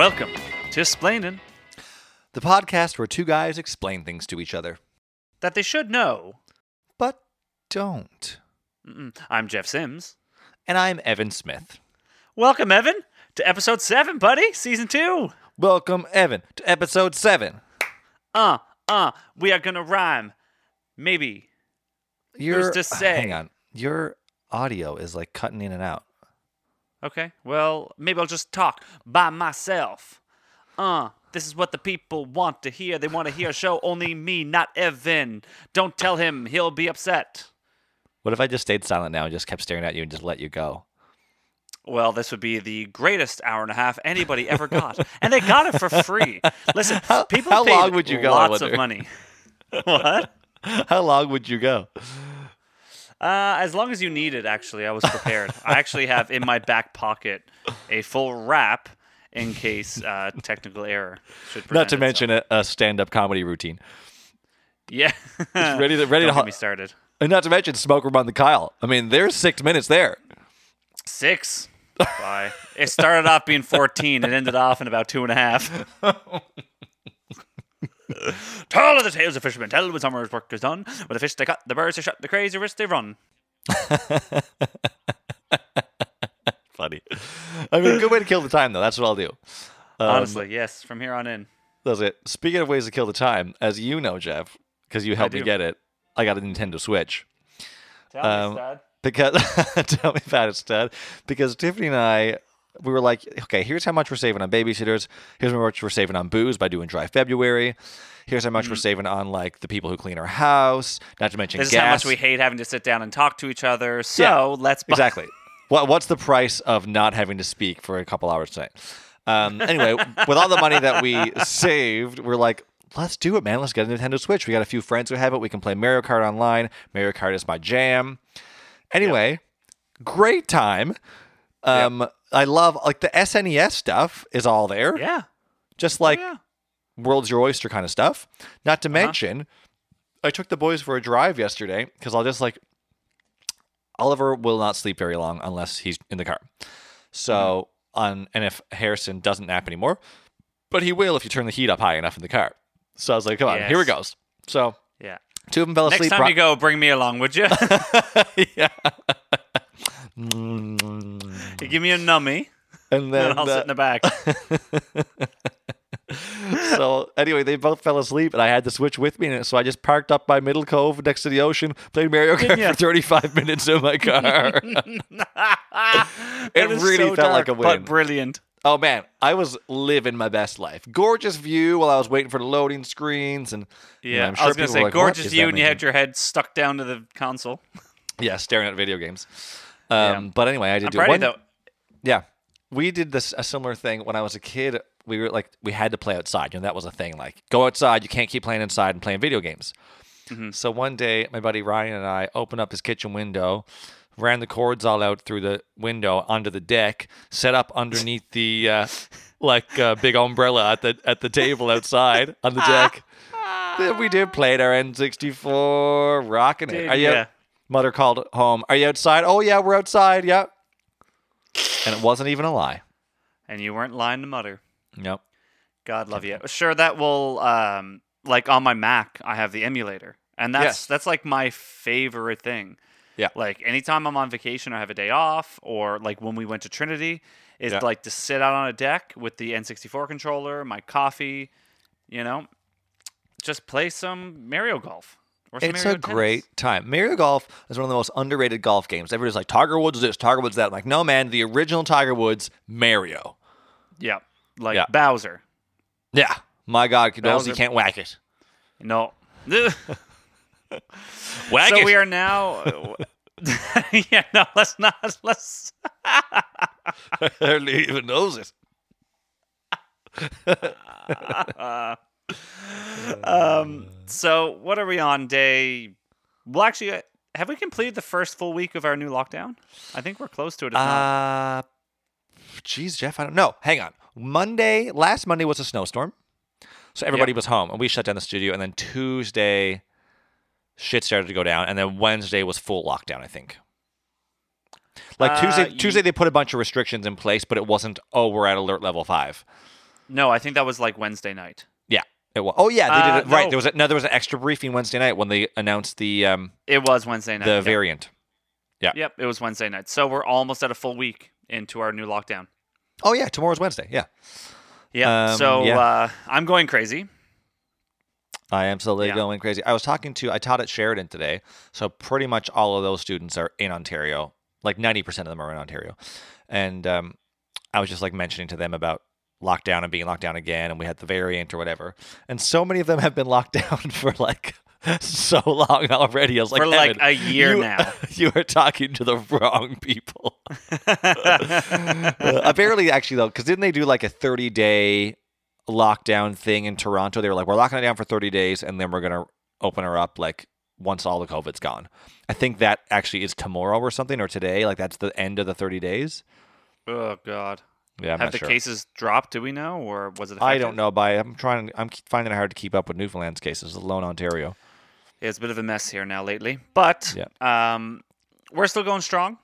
Welcome to Splaining The podcast where two guys explain things to each other, that they should know. but don't. Mm-mm. I'm Jeff Sims. And I'm Evan Smith. Welcome, Evan, to episode seven, buddy, season two. Welcome, Evan, to episode seven. Uh, uh, we are gonna rhyme. Maybe. Your to say? Hang on. Your audio is like cutting in and out. Okay. Well, maybe I'll just talk by myself. Uh, this is what the people want to hear. They want to hear a show only me, not Evan. Don't tell him; he'll be upset. What if I just stayed silent now and just kept staring at you and just let you go? Well, this would be the greatest hour and a half anybody ever got, and they got it for free. Listen, How- people how paid long would you go, Lots of money. what? How long would you go? Uh, as long as you need it. Actually, I was prepared. I actually have in my back pocket a full wrap in case uh, technical error should. Not to itself. mention a, a stand-up comedy routine. yeah, ready to- ready Don't to get me started. And not to mention Smoke Room on the Kyle. I mean, there's six minutes there. Six. Bye. It started off being 14. It ended off in about two and a half. Tall are the tales of fishermen. Tell when summer's work is done. When the fish they cut, the birds they shut, the crazy rich they run. Funny. I mean, a good way to kill the time, though. That's what I'll do. Um, Honestly, yes. From here on in. That's it. Speaking of ways to kill the time, as you know, Jeff, because you helped me get it, I got a Nintendo Switch. Tell Um, me, Dad. Because tell me about it, Stud. Because Tiffany and I, we were like, okay, here's how much we're saving on babysitters. Here's how much we're saving on booze by doing dry February. Here's how much we're saving on like the people who clean our house. Not to mention. This is how much we hate having to sit down and talk to each other. So Yeah, let's buy- exactly. What what's the price of not having to speak for a couple hours tonight? Um, anyway, with all the money that we saved, we're like, let's do it, man. Let's get a Nintendo Switch. We got a few friends who have it. We can play Mario Kart online. Mario Kart is my jam. Anyway, great time. Um, I love like the SNES stuff is all there. Yeah. Just oh, like oh, yeah. world's your oyster kind of stuff. Not to uh-huh. mention, I took the boys for a drive yesterday because I'll just like Oliver will not sleep very long unless he's in the car. So mm-hmm. on and if Harrison doesn't nap anymore, but he will if you turn the heat up high enough in the car. So I was like, come on, here it goes. So Yeah. two of them fell asleep. Next time you go, bring me along, would you? yeah. Mm. You give me a nummy, And then and I'll uh, sit in the back. so anyway, they both fell asleep, and I had the Switch with me, and so I just parked up by Middle Cove next to the ocean, played Mario Kart ya? for 35 minutes in my car. it really so felt like a win. But brilliant. oh man, I was living my best life. Gorgeous view while I was waiting for the loading screens, and you know, Yeah, I'm I sure was gonna say like, gorgeous view, and you had your head stuck down to the console. yeah, staring at video games. Um, But anyway, I did I'm do one. though. Yeah, we did this a similar thing when I was a kid. We were like, we had to play outside. You know, that was a thing. Like, go outside. You can't keep playing inside and playing video games. Mm-hmm. So one day, my buddy Ryan and I opened up his kitchen window, ran the cords all out through the window onto the deck, set up underneath the uh, like uh, big umbrella at the at the table outside on the deck. We did played our N64, rocking it. Did Are you? ya? Mother called home. Are you outside? Oh yeah, we're outside. Yeah. And it wasn't even a lie. And you weren't lying to mother. Yep. God love you. Sure, that will um like on my Mac, I have the emulator, and that's Yes. that's like my favorite thing. Yeah. Like anytime I'm on vacation or have a day off, or like when we went to Trinity, is Yeah. like to sit out on a deck with the N64 controller, my coffee, you know, just play some Mario Golf. It's a Tennis. great time. Mario Golf is one of the most underrated golf games. Everybody's like, Tiger Woods this, Tiger Woods that. I'm like, no, man, the original Tiger Woods, Mario. Yeah, like Yeah. Bowser. Yeah. My God, Bowser- can't whack it. No. Whack so it. we are now. Uh, yeah, no, let's not. Let's. hardly even knows it. Um. So what are we on day? Well, actually, uh, have we completed the first full week of our new lockdown? I think we're close to it. Uh, geez, Jeff, I don't know. Hang on. Monday, last Monday was a snowstorm. So everybody was home and we shut down the studio. And then Tuesday, shit started to go down. And then Wednesday was full lockdown, I think. Like Uh, Tuesday, ye- Tuesday they put a bunch of restrictions in place, but it wasn't. Oh, we're at alert level five. No, I think that was like Wednesday night. It was. Oh yeah, they Uh, did it right. no. There was a, no, there was an extra briefing Wednesday night when they announced the um, It was Wednesday night. the yep. variant. Yeah. Yep, it was Wednesday night. So we're almost at a full week into our new lockdown. Oh yeah, tomorrow's Wednesday. Yeah, Yeah. Um, so yeah. Uh, I'm going crazy. I am slowly Yeah. going crazy. I was talking to I taught at Sheridan today, so pretty much all of those students are in Ontario. Like ninety percent of them are in Ontario, and um, I was just like mentioning to them about lockdown and being locked down again, and we had the variant or whatever. And so many of them have been locked down for like so long already. I was like, For, like, a year you- now." you are talking to the wrong people. Uh, apparently, actually, though, because didn't they do like a 30 day lockdown thing in Toronto? They were like, we're locking it down for 30 days and then we're going to open her up like once all the COVID's gone. I think that actually is tomorrow or something or today. Like that's the end of the 30 days. oh God. Yeah, I'm Have the sure. cases dropped? Do we know, or was it? I don't know, By I'm trying. I'm finding it hard to keep up with Newfoundland's cases, alone Ontario. Yeah, it's a bit of a mess here now lately, but um, we're still going strong.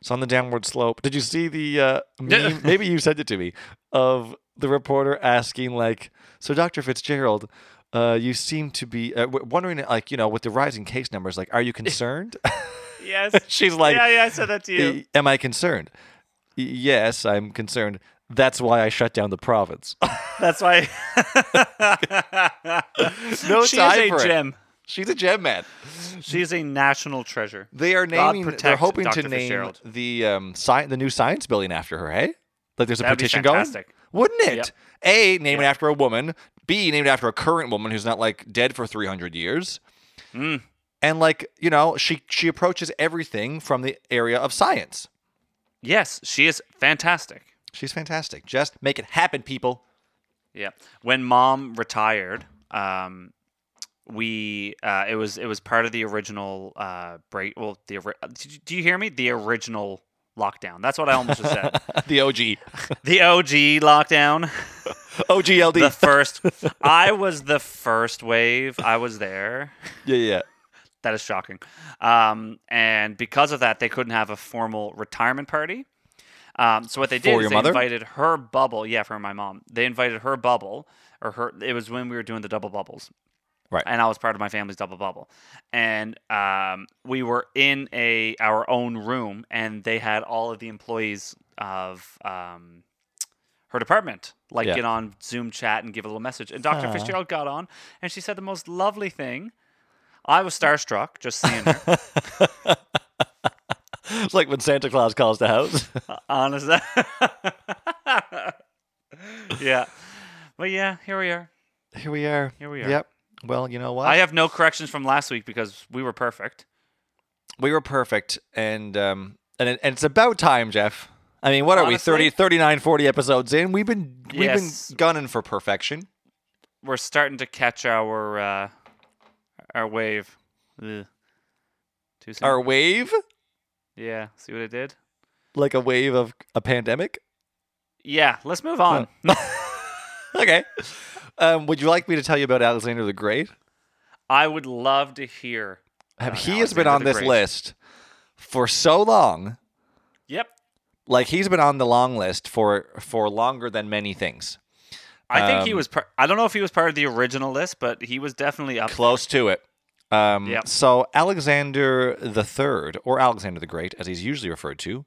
It's on the downward slope. Did you see the uh, meme? Maybe you sent it to me of the reporter asking, like, "So, Doctor Fitzgerald, uh, you seem to be uh, wondering, like, you know, with the rising case numbers, like, are you concerned?" Yes. She's like, yeah, yeah, I said that to you. "E- "Am I concerned?" "Y- Yes, I'm concerned. That's why I shut down the province. That's why. No she time is a for it. gem. She's a gem man. She's a national treasure. They are God naming. They're hoping Dr. to name Fitzgerald. the um, sci- the new science building after her. Hey, like there's a That'd be petition going. fantastic. Wouldn't it? Yep. A, name it after a woman. B, name it after a current woman who's not like dead for 300 years. Mm. And like, you know, she she approaches everything from the area of science. Yes, she is fantastic. She's fantastic. Just make it happen, people. Yeah. When mom retired, um, we uh, it was it was part of the original uh, break. Well, the ori- do you hear me? The original lockdown. That's what I almost just said. the OG. The OG lockdown. OGLD. The first. I was the first wave. I was there. yeah, yeah. That is shocking. Um, and because of that, they couldn't have a formal retirement party. Um, so what they did For is they mother? invited her bubble. Yeah, for my mom. They invited her bubble, or her. It was when we were doing the double bubbles. Right. And I was part of my family's double bubble, and um, we were in a our own room, and they had all of the employees of um, her department like Yeah. get on Zoom chat and give a little message. And Dr. Fitzgerald got on, and she said the most lovely thing. I was starstruck just seeing her. It's like when Santa Claus calls the house. Honestly. yeah. But yeah, here we are. Here we are. Here we are. Yep. Well, you know what? I have no corrections from last week because we were perfect. we were perfect and um and, it, and it's about time jeff i mean what are we Honestly? 30 39 40 episodes in we've been we've Yes. been gunning for perfection We're starting to catch our uh, our wave. Ugh. Too soon. our wave yeah. See what I did? like a wave of a pandemic Yeah. Let's move on. okay um would you like me to tell you about alexander the great I would love to hear. Have he has been on this Great. list for so long Yep. like he's been on the long list for for longer than many things I think he Um, was. Par- I don't know if he was part of the original list, but he was definitely up. close to it. Um, Yep. So Alexander the Third, or Alexander the Great, as he's usually referred to.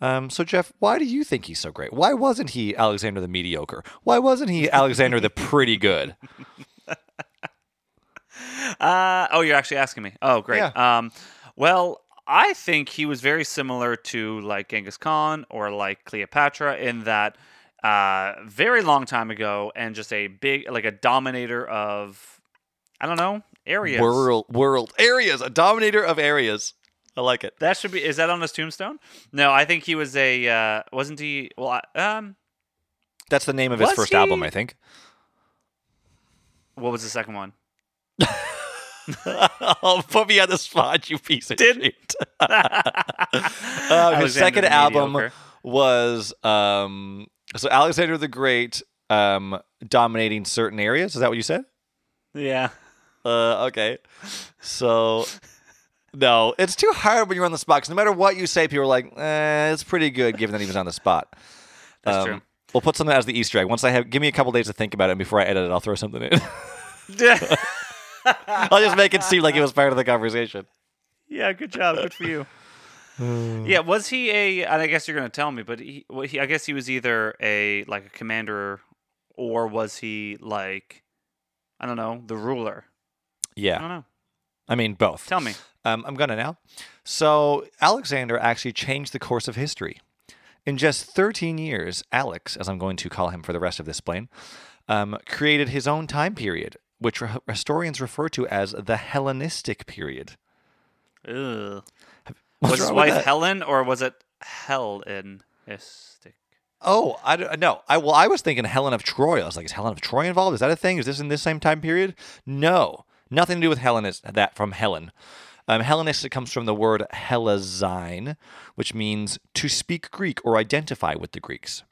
Um, so Jeff, why do you think he's so great? Why wasn't he Alexander the Mediocre? Why wasn't he Alexander the Pretty Good? Uh, oh, you're actually asking me. Oh, great. Um, well, I think he was very similar to like Genghis Khan or like Cleopatra in that uh, very long time ago, and just a big like a dominator of I don't know areas. World, world areas, a dominator of areas. I like it. That should be. Is that on his tombstone? No, I think he was a. Uh, wasn't he? Well, I- um, That's the name of his first album. I think. what was the second one? oh, put me on the spot, you piece of Did- shit. Uh, his second album Mediocre. was um, so Alexander the Great um, dominating certain areas. Is that what you said? Yeah. Uh, okay. So, no, it's too hard when you're on the spot. 'cause no matter what you say, people are like, eh, it's pretty good given that he was on the spot. That's Um, true. We'll put something as the Easter egg. Once I have, give me a couple days to think about it. and Before I edit it, I'll throw something in. I'll just make it seem like it was part of the conversation. yeah, good job. Good for you. Yeah, was he a? And I guess you're gonna tell me, but he, he, I guess he was either a like a commander, or was he like, I don't know, the ruler? Yeah, I don't know. I mean both. Tell me. Um, I'm gonna now. So Alexander actually changed the course of history. In just 13 years, Alex, as I'm going to call him for the rest of this plane, um, created his own time period, which re- historians refer to as the Hellenistic period. Ugh. What's was his wife? Helen, or was it Hellenistic? Oh, I don't no. I well, I was thinking Helen of Troy. I was like, is Helen of Troy involved? Is that a thing? Is this in this same time period? No, nothing to do with Helen. Is that from Helen? Um, Hellenistic comes from the word Hellenizein, which means to speak Greek or identify with the Greeks.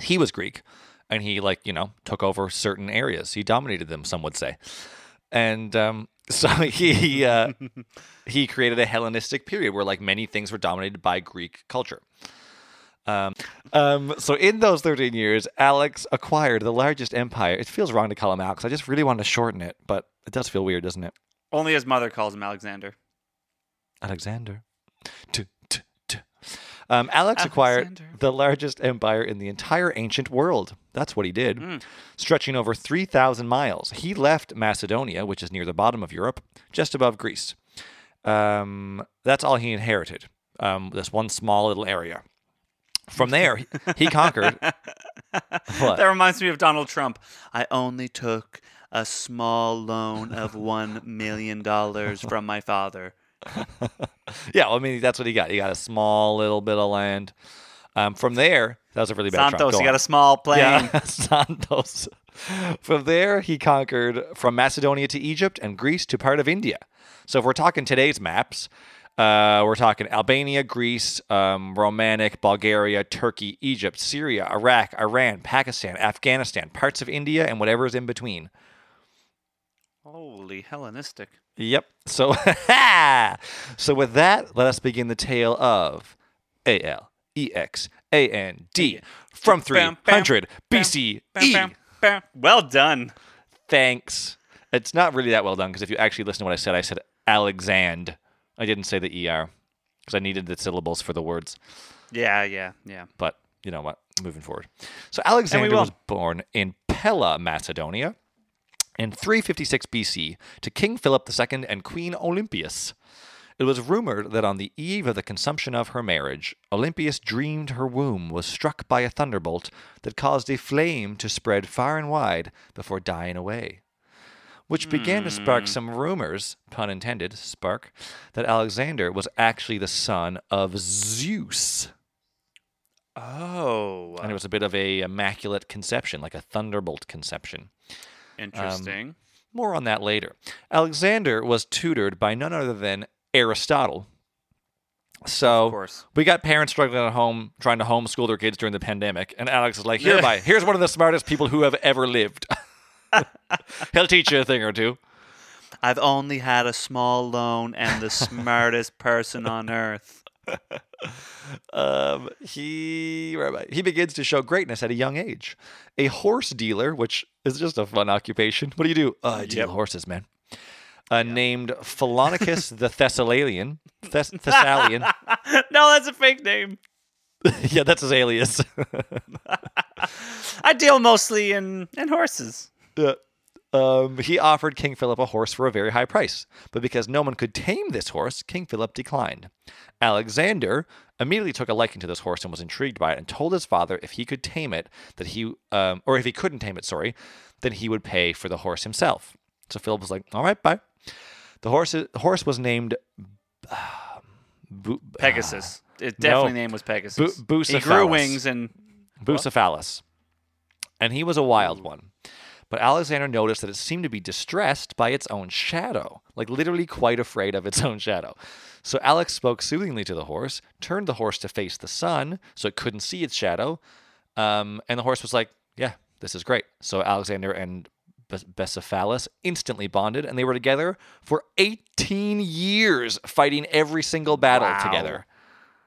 He was Greek, and he like you know took over certain areas. He dominated them. Some would say, and um, so he uh, he created a Hellenistic period where like many things were dominated by Greek culture. Um, um, so in those 13 years, Alex acquired the largest empire. It feels wrong to call him Alex. I just really wanted to shorten it, but it does feel weird, doesn't it? Only his mother calls him Alexander. Alexander. T- t- t. Um, Alex acquired the largest empire in the entire ancient world. That's what he did, stretching over 3,000 miles. He left Macedonia, which is near the bottom of Europe, just above Greece. Um, that's all he inherited, um, this one small little area. From there, he- he conquered. what? That reminds me of Donald Trump. I only took a small loan of one million dollars from my father. Yeah, well, I mean, that's what he got. He got a small little bit of land. Um, from there, that was a really bad Santos, Go he on. got a small plane. Yeah, Santos. From there, he conquered from Macedonia to Egypt and Greece to part of India. So if we're talking today's maps, uh, we're talking Albania, Greece, um, Romania, Bulgaria, Turkey, Egypt, Syria, Iraq, Iran, Pakistan, Afghanistan, parts of India, and whatever is in between. Holy Hellenistic. Yep. So, so with that, let us begin the tale of A L E X A N D from Bam, bam, 300 bam, BCE. Well done. Thanks. It's not really that well done because if you actually listen to what I said, I said Alexand. I didn't say the ER because I needed the syllables for the words. Yeah, yeah, yeah. But you know what? Moving forward. So Alexander was born in Pella, Macedonia in 356 BC to King Philip II and Queen Olympias. It was rumored that on the eve of the consumption of her marriage, Olympias dreamed her womb was struck by a thunderbolt that caused a flame to spread far and wide before dying away. Which began to spark hmm. some rumors, pun intended, spark, that Alexander was actually the son of Zeus. Oh, And it was a bit of a immaculate conception, like a thunderbolt conception. Interesting. More on that later. Alexander was tutored by none other than Aristotle. So we got parents struggling at home trying to homeschool their kids during the pandemic, and Alex is like, "Hereby, here's one of the smartest people who have ever lived. He'll teach you a thing or two. I've only had a small loan and the smartest person on earth. Um, he where am I? he begins to show greatness at a young age. A horse dealer, which is just a fun occupation. What do you do? Uh, I deal Yep. horses, man. Uh, Named Philonicus the Thessalian. Thess- Thessalian. no, that's a fake name. yeah, that's his alias. I deal mostly in in horses. Uh, um, he offered King Philip a horse for a very high price, but because no one could tame this horse, King Philip declined. Alexander immediately took a liking to this horse and was intrigued by it, and told his father if he could tame it, that he, um, or if he couldn't tame it, sorry, then he would pay for the horse himself. So Philip was like, "All right, bye." The horse, the horse was named uh, Bu- Pegasus. It no. definitely name was Pegasus. Bu- he grew wings and Bucephalus. And he was a wild one. But Alexander noticed that it seemed to be distressed by its own shadow, like literally quite afraid of its own shadow. So Alex spoke soothingly to the horse, turned the horse to face the sun so it couldn't see its shadow. Um, and the horse was like, Yeah, this is great. So Alexander and Bes- Bucephalus instantly bonded, and they were together for 18 years, fighting every single battle Wow. together.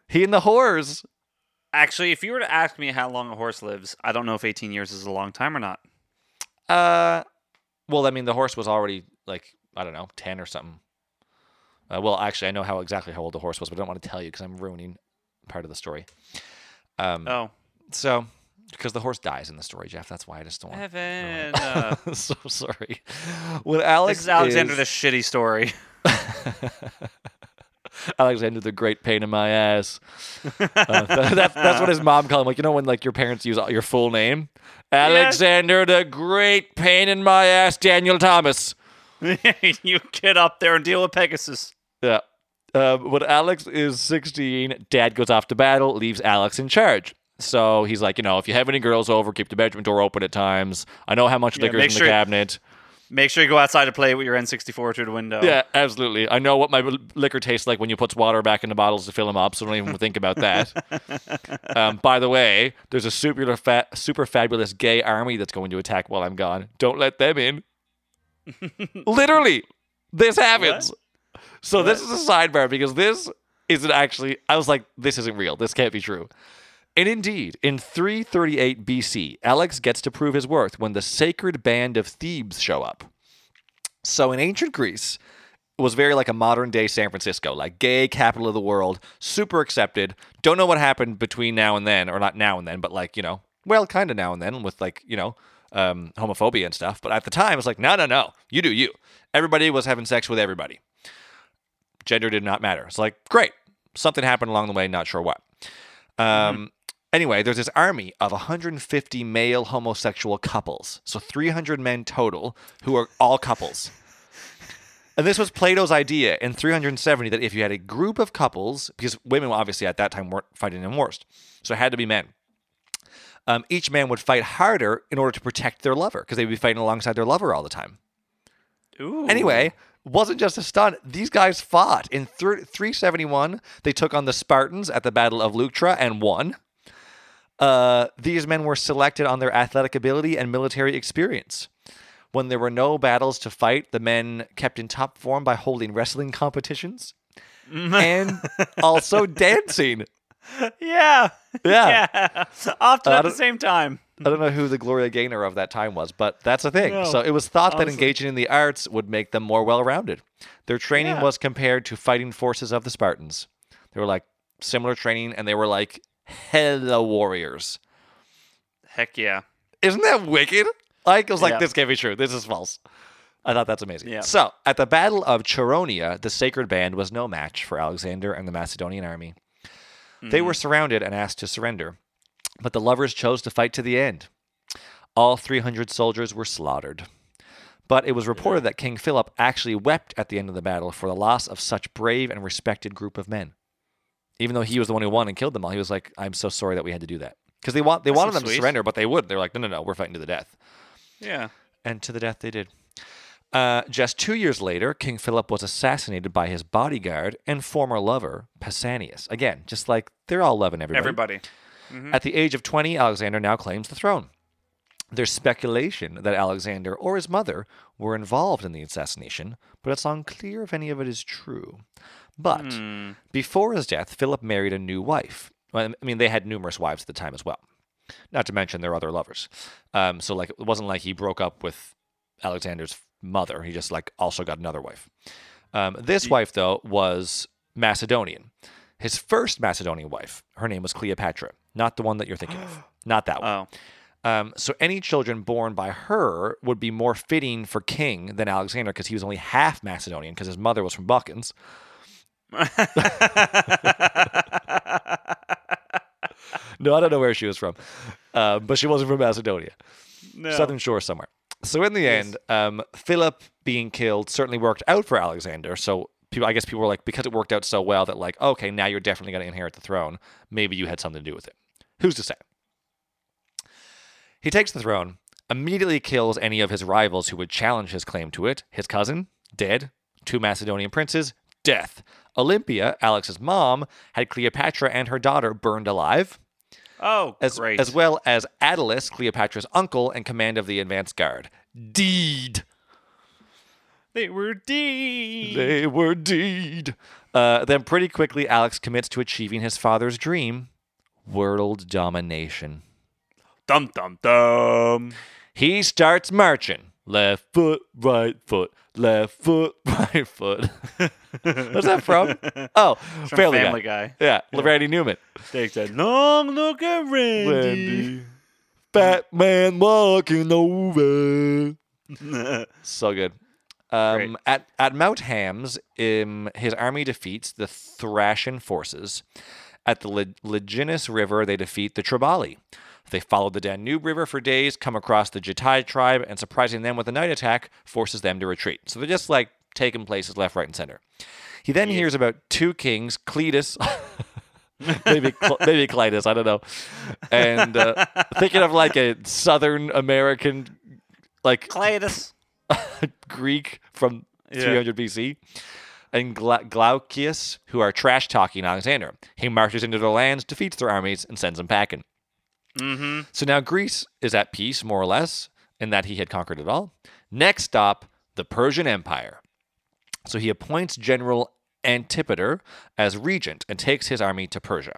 He and the horse. Actually, if you were to ask me how long a horse lives, I don't know if 18 years is a long time or not. Uh, well, I mean, the horse was already like I don't know, ten or something. Uh, well, actually, I know how exactly how old the horse was, but I don't want to tell you because I'm ruining part of the story. Um, Oh, so because the horse dies in the story, Jeff, that's why I just don't want. Evan. Uh, so sorry. When Alex this is Alexander is- the shitty story. Alexander the Great pain in my ass. Uh, that- that's, that's what his mom called him. Like you know when like your parents use your full name, Alexander the Great pain in my ass, Daniel Thomas. you get up there and deal with Pegasus. Yeah. Um, when Alex is 16, Dad goes off to battle, leaves Alex in charge. So he's like, you know, if you have any girls over, keep the bedroom door open at times. I know how much Yeah, liquor's make in sure- the cabinet. Make sure you go outside to play with your N64 through the window. Yeah, absolutely. I know what my liquor tastes like when you put water back in the bottles to fill them up, so don't even think about that. um, by the way, there's a super fa- super fabulous gay army that's going to attack while I'm gone. Don't let them in. Literally, this happens. So this is a sidebar because this isn't actually. I was like, this isn't real. This can't be true. And indeed, in 338 BC, Alex gets to prove his worth when the sacred band of Thebes show up. So in ancient Greece, it was very like a modern day San Francisco, like gay capital of the world, super accepted. Don't know what happened between now and then, or not now and then, but like, you know, well, kind of now and then with like, you know, um, homophobia and stuff. But at the time, it's like, no, no, no, you do you. Everybody was having sex with everybody. Gender did not matter. It's like, great. Something happened along the way, not sure what. Um, Anyway, there's this army of 150 male homosexual couples. So 300 men total who are all couples. And this was Plato's idea in 370 that if you had a group of couples, because women obviously at that time weren't fighting in wars, so it had to be men. Um, each man would fight harder in order to protect their lover because they'd be fighting alongside their lover all the time. Ooh. Anyway, wasn't just a stunt. These guys fought. In thir- 371, they took on the Spartans at the Battle of Leuctra and won. Uh, these men were selected on their athletic ability and military experience. When there were no battles to fight, the men kept in top form by holding wrestling competitions and also dancing. Yeah. Yeah. Yeah. Often I at the same time. I don't know who the Gloria Gaynor of that time was, but that's a thing. No, so it was thought that engaging in the arts would make them more well rounded. Their training Yeah. was compared to fighting forces of the Spartans. They were like similar training, and they were like hella warriors. Heck yeah. Isn't that wicked? Like, I was like, Yeah. this can't be true. This is false. I thought that's amazing. Yeah. So, at the Battle of Chaeronea, the sacred band was no match for Alexander and the Macedonian army. They mm-hmm. were surrounded and asked to surrender, but the lovers chose to fight to the end. All 300 soldiers were slaughtered. But it was reported that King Philip actually wept at the end of the battle for the loss of such brave and respected group of men. Even though he was the one who won and killed them all, he was like, "I'm so sorry that we had to do that." Because they want they That's wanted so them sweet. to surrender, but they wouldn't. They were like, "No, no, no, we're fighting to the death." Yeah. And to the death they did. Uh, just two years later, King Philip was assassinated by his bodyguard and former lover, Pausanias. Again, just like they're all loving everybody. Everybody. At the age of 20, Alexander now claims the throne. There's speculation that Alexander or his mother were involved in the assassination, but it's unclear if any of it is true. But Hmm. before his death, Philip married a new wife. Well, I mean, they had numerous wives at the time as well. Not to mention their other lovers. Um, so, like, it wasn't like he broke up with Alexander's mother. He just like also got another wife. Um, this wife, though, was Macedonian. His first Macedonian wife, her name was Cleopatra, not the one that you're thinking of, not that one. Oh. Um, so any children born by her would be more fitting for king than Alexander because he was only half Macedonian because his mother was from Balkans. No, I don't know where she was from, uh, but she wasn't from Macedonia. No. Southern Shore somewhere. So in the end, um, Philip being killed certainly worked out for Alexander. So people, I guess people were like, because it worked out so well that like, okay, now you're definitely going to inherit the throne. Maybe you had something to do with it. Who's to say? He takes the throne, immediately kills any of his rivals who would challenge his claim to it. His cousin, dead. Two Macedonian princes, death. Olympia, Alex's mom, had Cleopatra and her daughter burned alive Oh, as, great. as well as Attalus, Cleopatra's uncle and command of the advance guard. Deed. They were deed. They were deed. Uh, then pretty quickly, Alex commits to achieving his father's dream world domination. Dum dum dum. He starts marching. Left foot, right foot, left foot, right foot. What's that from? Oh, From Family, Family Guy. Guy. Yeah, Randy Newman. Takes that long look at Randy. Randy. Batman walking over. So good. Um, at at Mount Haemus, um, his army defeats the Thracian forces. At the Lyginus River, they defeat the Triballi. They follow the Danube River for days, come across the Getae tribe, and surprising them with a night attack, forces them to retreat. So they're just like taking places left, right, and center. He then hears about two kings, Cletus, maybe maybe Clitus, I don't know, and uh, thinking of like a Southern American, like Cletus. Greek from Yeah. 300 BC, and Gla- Glaucias, who are trash talking Alexander. He marches into their lands, defeats their armies, and sends them packing. Mm-hmm. So now Greece is at peace, more or less, in that he had conquered it all. Next stop, the Persian Empire. So he appoints General Antipater as regent and takes his army to Persia.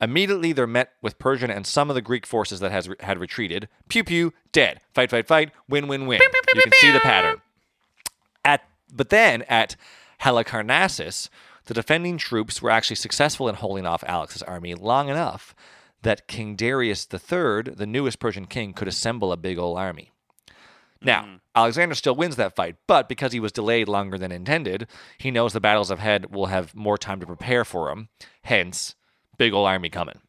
Immediately, they're met with Persian and some of the Greek forces that has had retreated. Pew pew, dead. Fight, fight, fight. Win, win, win. You can see the pattern. At but then at Halicarnassus, the defending troops were actually successful in holding off Alex's army long enough that King Darius III, the newest Persian king, could assemble a big old army. Now, Alexander still wins that fight, but because he was delayed longer than intended, he knows the battles ahead will have more time to prepare for him. Hence, big old army coming.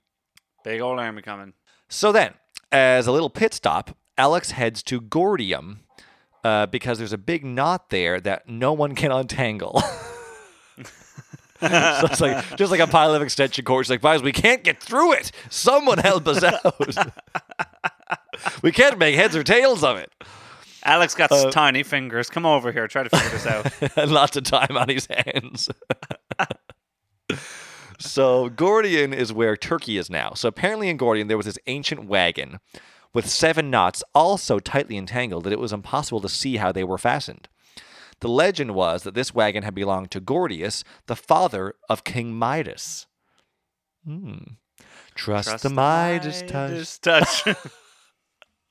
Big old army coming. So then, as a little pit stop, Alex heads to Gordium uh, because there's a big knot there that no one can untangle. so it's like just like a pile of extension cords. Like, guys, we can't get through it. Someone help us out. we can't make heads or tails of it. Alex got Uh, tiny fingers. Come over here. Try to figure this out. lots of time on his hands. so Gordian is where Turkey is now. So apparently in Gordian there was this ancient wagon with seven knots all so tightly entangled that it was impossible to see how they were fastened. The legend was that this wagon had belonged to Gordius, the father of King Midas. Hmm. Trust, Trust the Midas touch. Midas touch.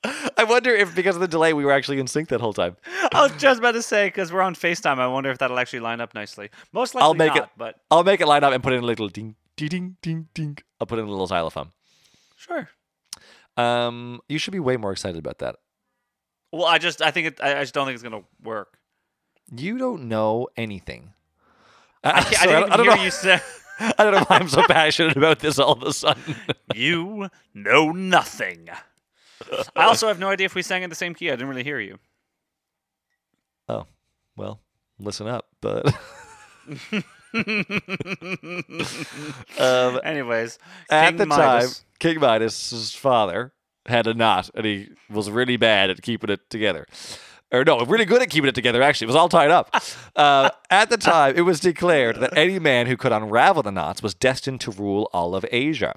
I wonder if because of the delay we were actually in sync that whole time. I was just about to say because we're on Facetime. I wonder if that'll actually line up nicely. Most likely I'll make not, it. but I'll make it line up and put in a little ding, ding, ding, ding, ding. I'll put in a little xylophone. sure. Um, you should be way more excited about that. Well, I just I think it, I I just don't think it's gonna work. You don't know anything. I, I didn't even hear know. you say I don't know why I'm so passionate about this all of a sudden. you know nothing. I also have no idea if we sang in the same key. I didn't really hear you. oh, well, listen up. But um, Anyways, at King the Midas. time, King Midas' father had a knot, and he was really bad at keeping it together. Or no, really good at keeping it together. Actually, it was all tied up. Uh, at the time, it was declared that any man who could unravel the knots was destined to rule all of Asia.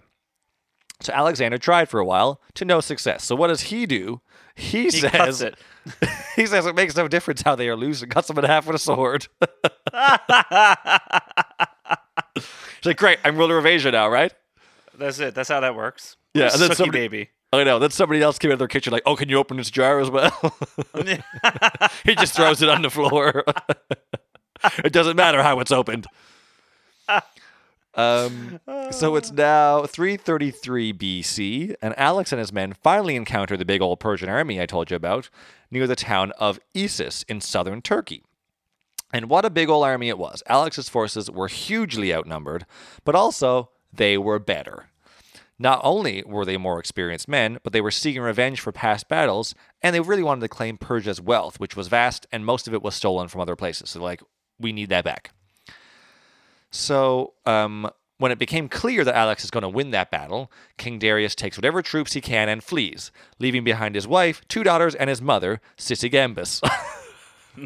So Alexander tried for a while to no success. So what does he do? He, he says it. he says it makes no difference how they are loose and cuts them in half with a sword. He's like, great, I'm ruler of Asia now, right? That's it. That's how that works. Yeah, and then somebody- baby. I know. Then somebody else came out of their kitchen like, oh, can you open this jar as well? he just throws it on the floor. it doesn't matter how it's opened. Um, so it's now 333 BC, and Alex and his men finally encounter the big old Persian army I told you about near the town of Issus in southern Turkey. And what a big old army it was. Alex's forces were hugely outnumbered, but also they were better. Not only were they more experienced men, but they were seeking revenge for past battles, and they really wanted to claim Persia's wealth, which was vast, and most of it was stolen from other places. So, like, we need that back. So, um, when it became clear that Alex is going to win that battle, King Darius takes whatever troops he can and flees, leaving behind his wife, two daughters, and his mother, Sisygambis.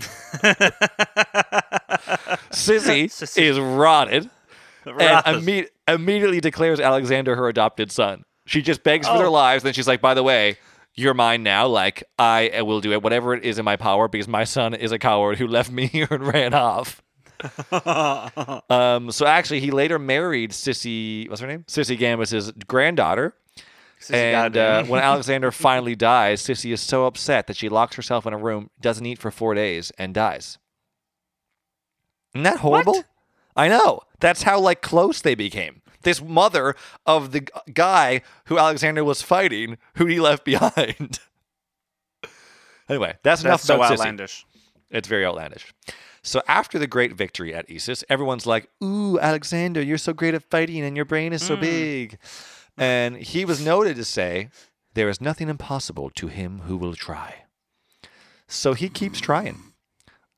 Sissy Sissy. is rotted and imme- immediately declares Alexander her adopted son. She just begs for their Oh. lives. Then she's like, by the way, you're mine now. Like, I will do it, whatever it is in my power, because my son is a coward who left me here and ran off. um, so actually, he later married Sissy. What's her name? Sissy Gambus's granddaughter. And uh, when Alexander finally dies, Sissy is so upset that she locks herself in a room, doesn't eat for four days, and dies. Isn't that horrible? What? I know. That's how like close they became. This mother of the guy who Alexander was fighting, who he left behind. anyway, that's, enough That's so about Sissy. outlandish. It's very outlandish. So after the great victory at Issus, everyone's like, "Ooh, Alexander, you're so great at fighting, and your brain is so hmm. big." And he was noted to say, "There is nothing impossible to him who will try." So he keeps trying.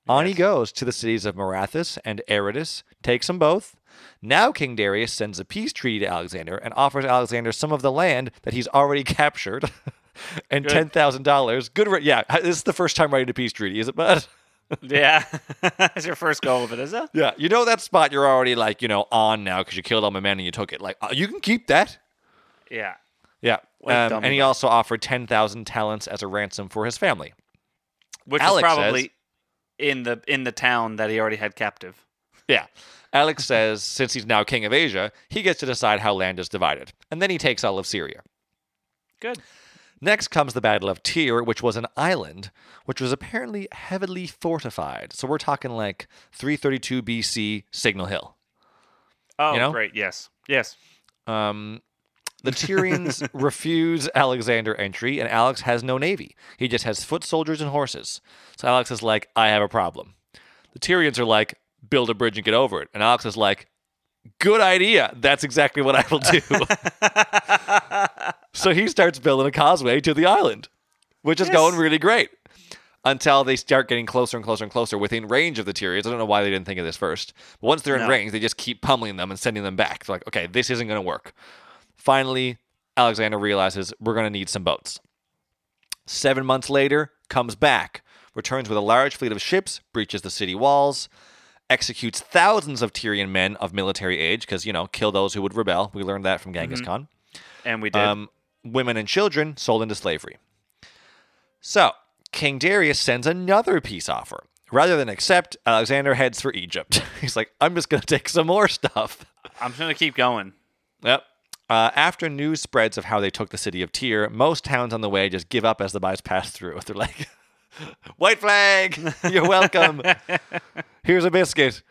On he goes to the cities of Marathus and Aradus, takes them both. Now King Darius sends a peace treaty to Alexander and offers Alexander some of the land that he's already captured and Good. ten thousand dollars. Good, re- yeah. This is the first time writing a peace treaty, is it, bud? Yeah, it's your first go of it, is it? Yeah, you know that spot you're already like you know on now because you killed all my men and you took it. Like uh, you can keep that. Yeah. Yeah, um, and he also offered ten thousand talents as a ransom for his family. Which Alex says- probably in the in the town that he already had captive. Yeah, Alex says since he's now king of Asia, he gets to decide how land is divided, and then he takes all of Syria. Good. Next comes the Battle of Tyre, which was an island, which was apparently heavily fortified. So we're talking like 332 BC, Signal Hill. Oh, You know? great. Yes. Yes. Um, the Tyrians refuse Alexander entry, and Alex has no navy. He just has foot soldiers and horses. So Alex is like, I have a problem. The Tyrians are like, build a bridge and get over it. And Alex is like, good idea. That's exactly what I will do. so he starts building a causeway to the island, which is Yes. going really great. Until they start getting closer and closer and closer within range of the Tyrians. I don't know why they didn't think of this first. But once they're in No. range, they just keep pummeling them and sending them back. They're like, okay, this isn't going to work. Finally, Alexander realizes we're going to need some boats. Seven months later, comes back, returns with a large fleet of ships, breaches the city walls, executes thousands of Tyrian men of military age, because, you know, kill those who would rebel. We learned that from Genghis Khan. And we did. Um, women and children sold into slavery. So, King Darius sends another peace offer. Rather than accept, Alexander heads for Egypt. He's like, I'm just going to take some more stuff. I'm just gonna keep going. Yep. Uh, after news spreads of how they took the city of Tyre, most towns on the way just give up as the buys pass through. They're like, "White flag, you're welcome. Here's a biscuit."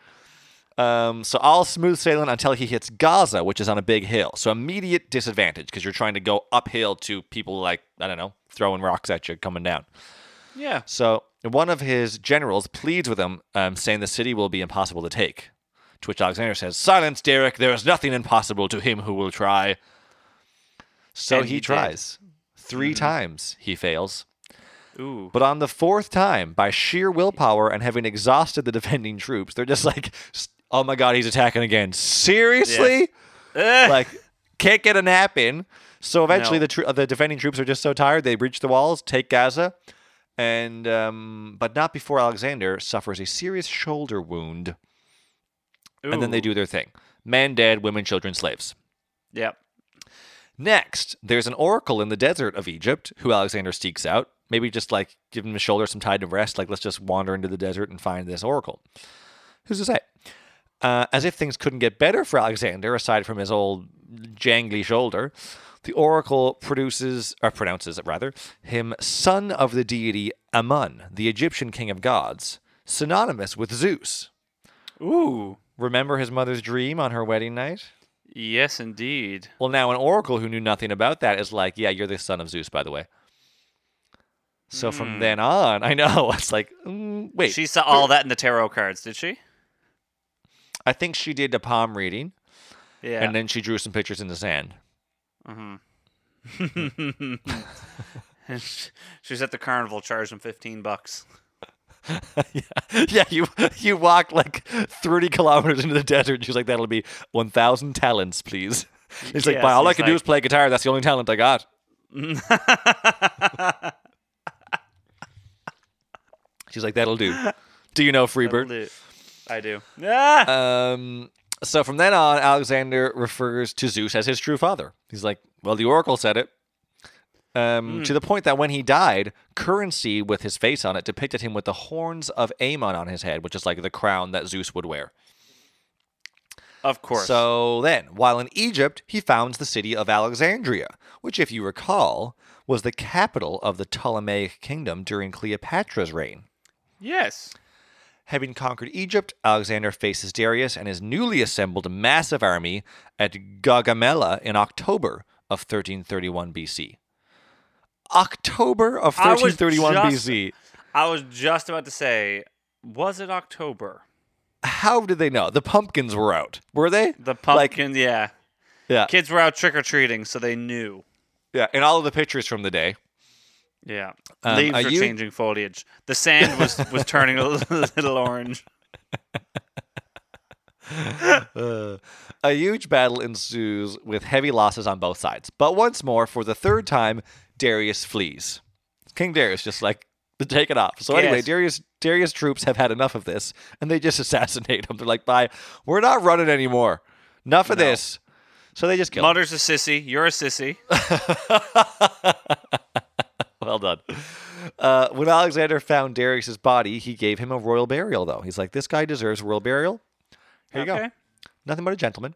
Um, so all smooth sailing until he hits Gaza, which is on a big hill. So immediate disadvantage because you're trying to go uphill to people like I don't know throwing rocks at you coming down. Yeah. So one of his generals pleads with him, um, saying the city will be impossible to take. To which Alexander says, "Silence, Derek. There is nothing impossible to him who will try." So he, he did. tries. 3 times he fails. Ooh. But on the fourth time, by sheer willpower and having exhausted the defending troops, they're just like, "Oh my God, he's attacking again! Seriously?" Eh. like can't get a nap in. So eventually, No. the tr- the defending troops are just so tired they breach the walls, take Gaza, and um, but not before Alexander suffers a serious shoulder wound, and then they do their thing: men dead, women, children, slaves. Yep. Next, there's an oracle in the desert of Egypt who Alexander seeks out. Maybe just like give him a shoulder some time to rest. Like let's just wander into the desert and find this oracle. Who's to say? Uh, as if things couldn't get better for Alexander, aside from his old jangly shoulder, the oracle produces, or pronounces it rather, him son of the deity Amun, the Egyptian king of gods, synonymous with Zeus. Ooh. Remember his mother's dream on her wedding night? Yes, indeed. Well, now an oracle who knew nothing about that is like, yeah, you're the son of Zeus, by the way. So from then on, I know it's like, mm, wait, She saw all that in the tarot cards, did she? I think she did a palm reading, Yeah. and then she drew some pictures in the sand. Mhm. She's at the carnival, charged him fifteen bucks. yeah, yeah, you you walked like thirty kilometers into the desert. And she's like, "That'll be one thousand talents, please." He's like, Yes, all I can do is play guitar. That's the only talent I got." She's like, "That'll do." Do you know Freebird? I do. Ah! Um, so from then on, Alexander refers to Zeus as his true father. He's like, "Well, the oracle said it." Um, To the point that when he died, currency with his face on it depicted him with the horns of Ammon on his head, which is like the crown that Zeus would wear. Of course. So then, while in Egypt, he founds the city of Alexandria, which, if you recall, was the capital of the Ptolemaic kingdom during Cleopatra's reign. yes. Having conquered Egypt, Alexander faces Darius and his newly assembled massive army at Gaugamela in October of 1331 BC. October of I was 1331 just- BC. I was just about to say, was it October? How did they know? The pumpkins were out. Were they? The Like- pumpkin, yeah. Yeah. Kids were out trick or treating, so they knew. Yeah. And all of the pictures from the day. Yeah. Um, Leaves are were you- changing foliage. The sand was was turning a little, little orange. Uh, a huge battle ensues with heavy losses on both sides. But once more, for the third time, Darius flees. King Darius just like to take it off. So anyway, Darius Darius troops have had enough of this, and they just assassinate him. They're like, "Bye, we're not running anymore. Enough of No. this." So they just kill. him. Mother's a sissy. You're a sissy. well done. Uh, when Alexander found Darius's body, he gave him a royal burial. Though he's like, "This guy deserves royal burial." Here you go. Nothing but a gentleman.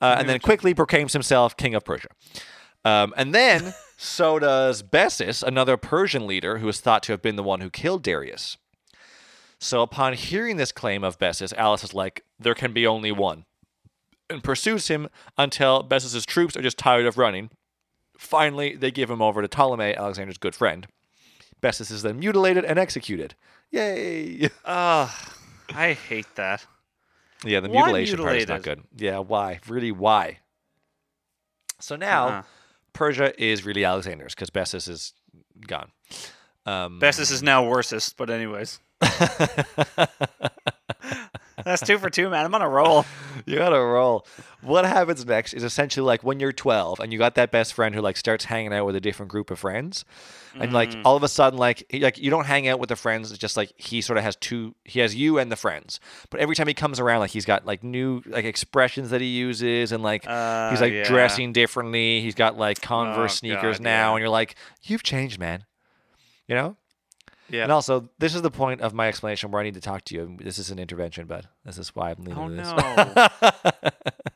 Uh, and then quickly proclaims himself king of Persia. Um, and then so does Bessus, another Persian leader who is thought to have been the one who killed Darius. So upon hearing this claim of Bessus, Alex is like, there can be only one, and pursues him until Bessus's troops are just tired of running. Finally, they give him over to Ptolemy, Alexander's good friend. Bessus is then mutilated and executed. Yay! Ugh, I hate that. Yeah, the Why mutilation part is not good. Yeah, why? Really, why? So now Uh-uh. Persia is really Alexander's because Bessus is gone. Um, Bessus is now worsest, but anyways. That's two for two, man. I'm on a roll. you got a roll. What happens next is essentially like when you're 12 and you got that best friend who like starts hanging out with a different group of friends, and like Mm. all of a sudden like he, like you don't hang out with the friends. It's just like he sort of has two. He has you and the friends, but every time he comes around, like he's got like new like expressions that he uses, and like Uh, he's like yeah. dressing differently. He's got like Converse Oh, sneakers God, now, yeah. and you're like, you've changed, man. You know. Yeah. And also, this is the point of my explanation where I need to talk to you. This is an intervention, but this is why I'm leaving Oh this. no.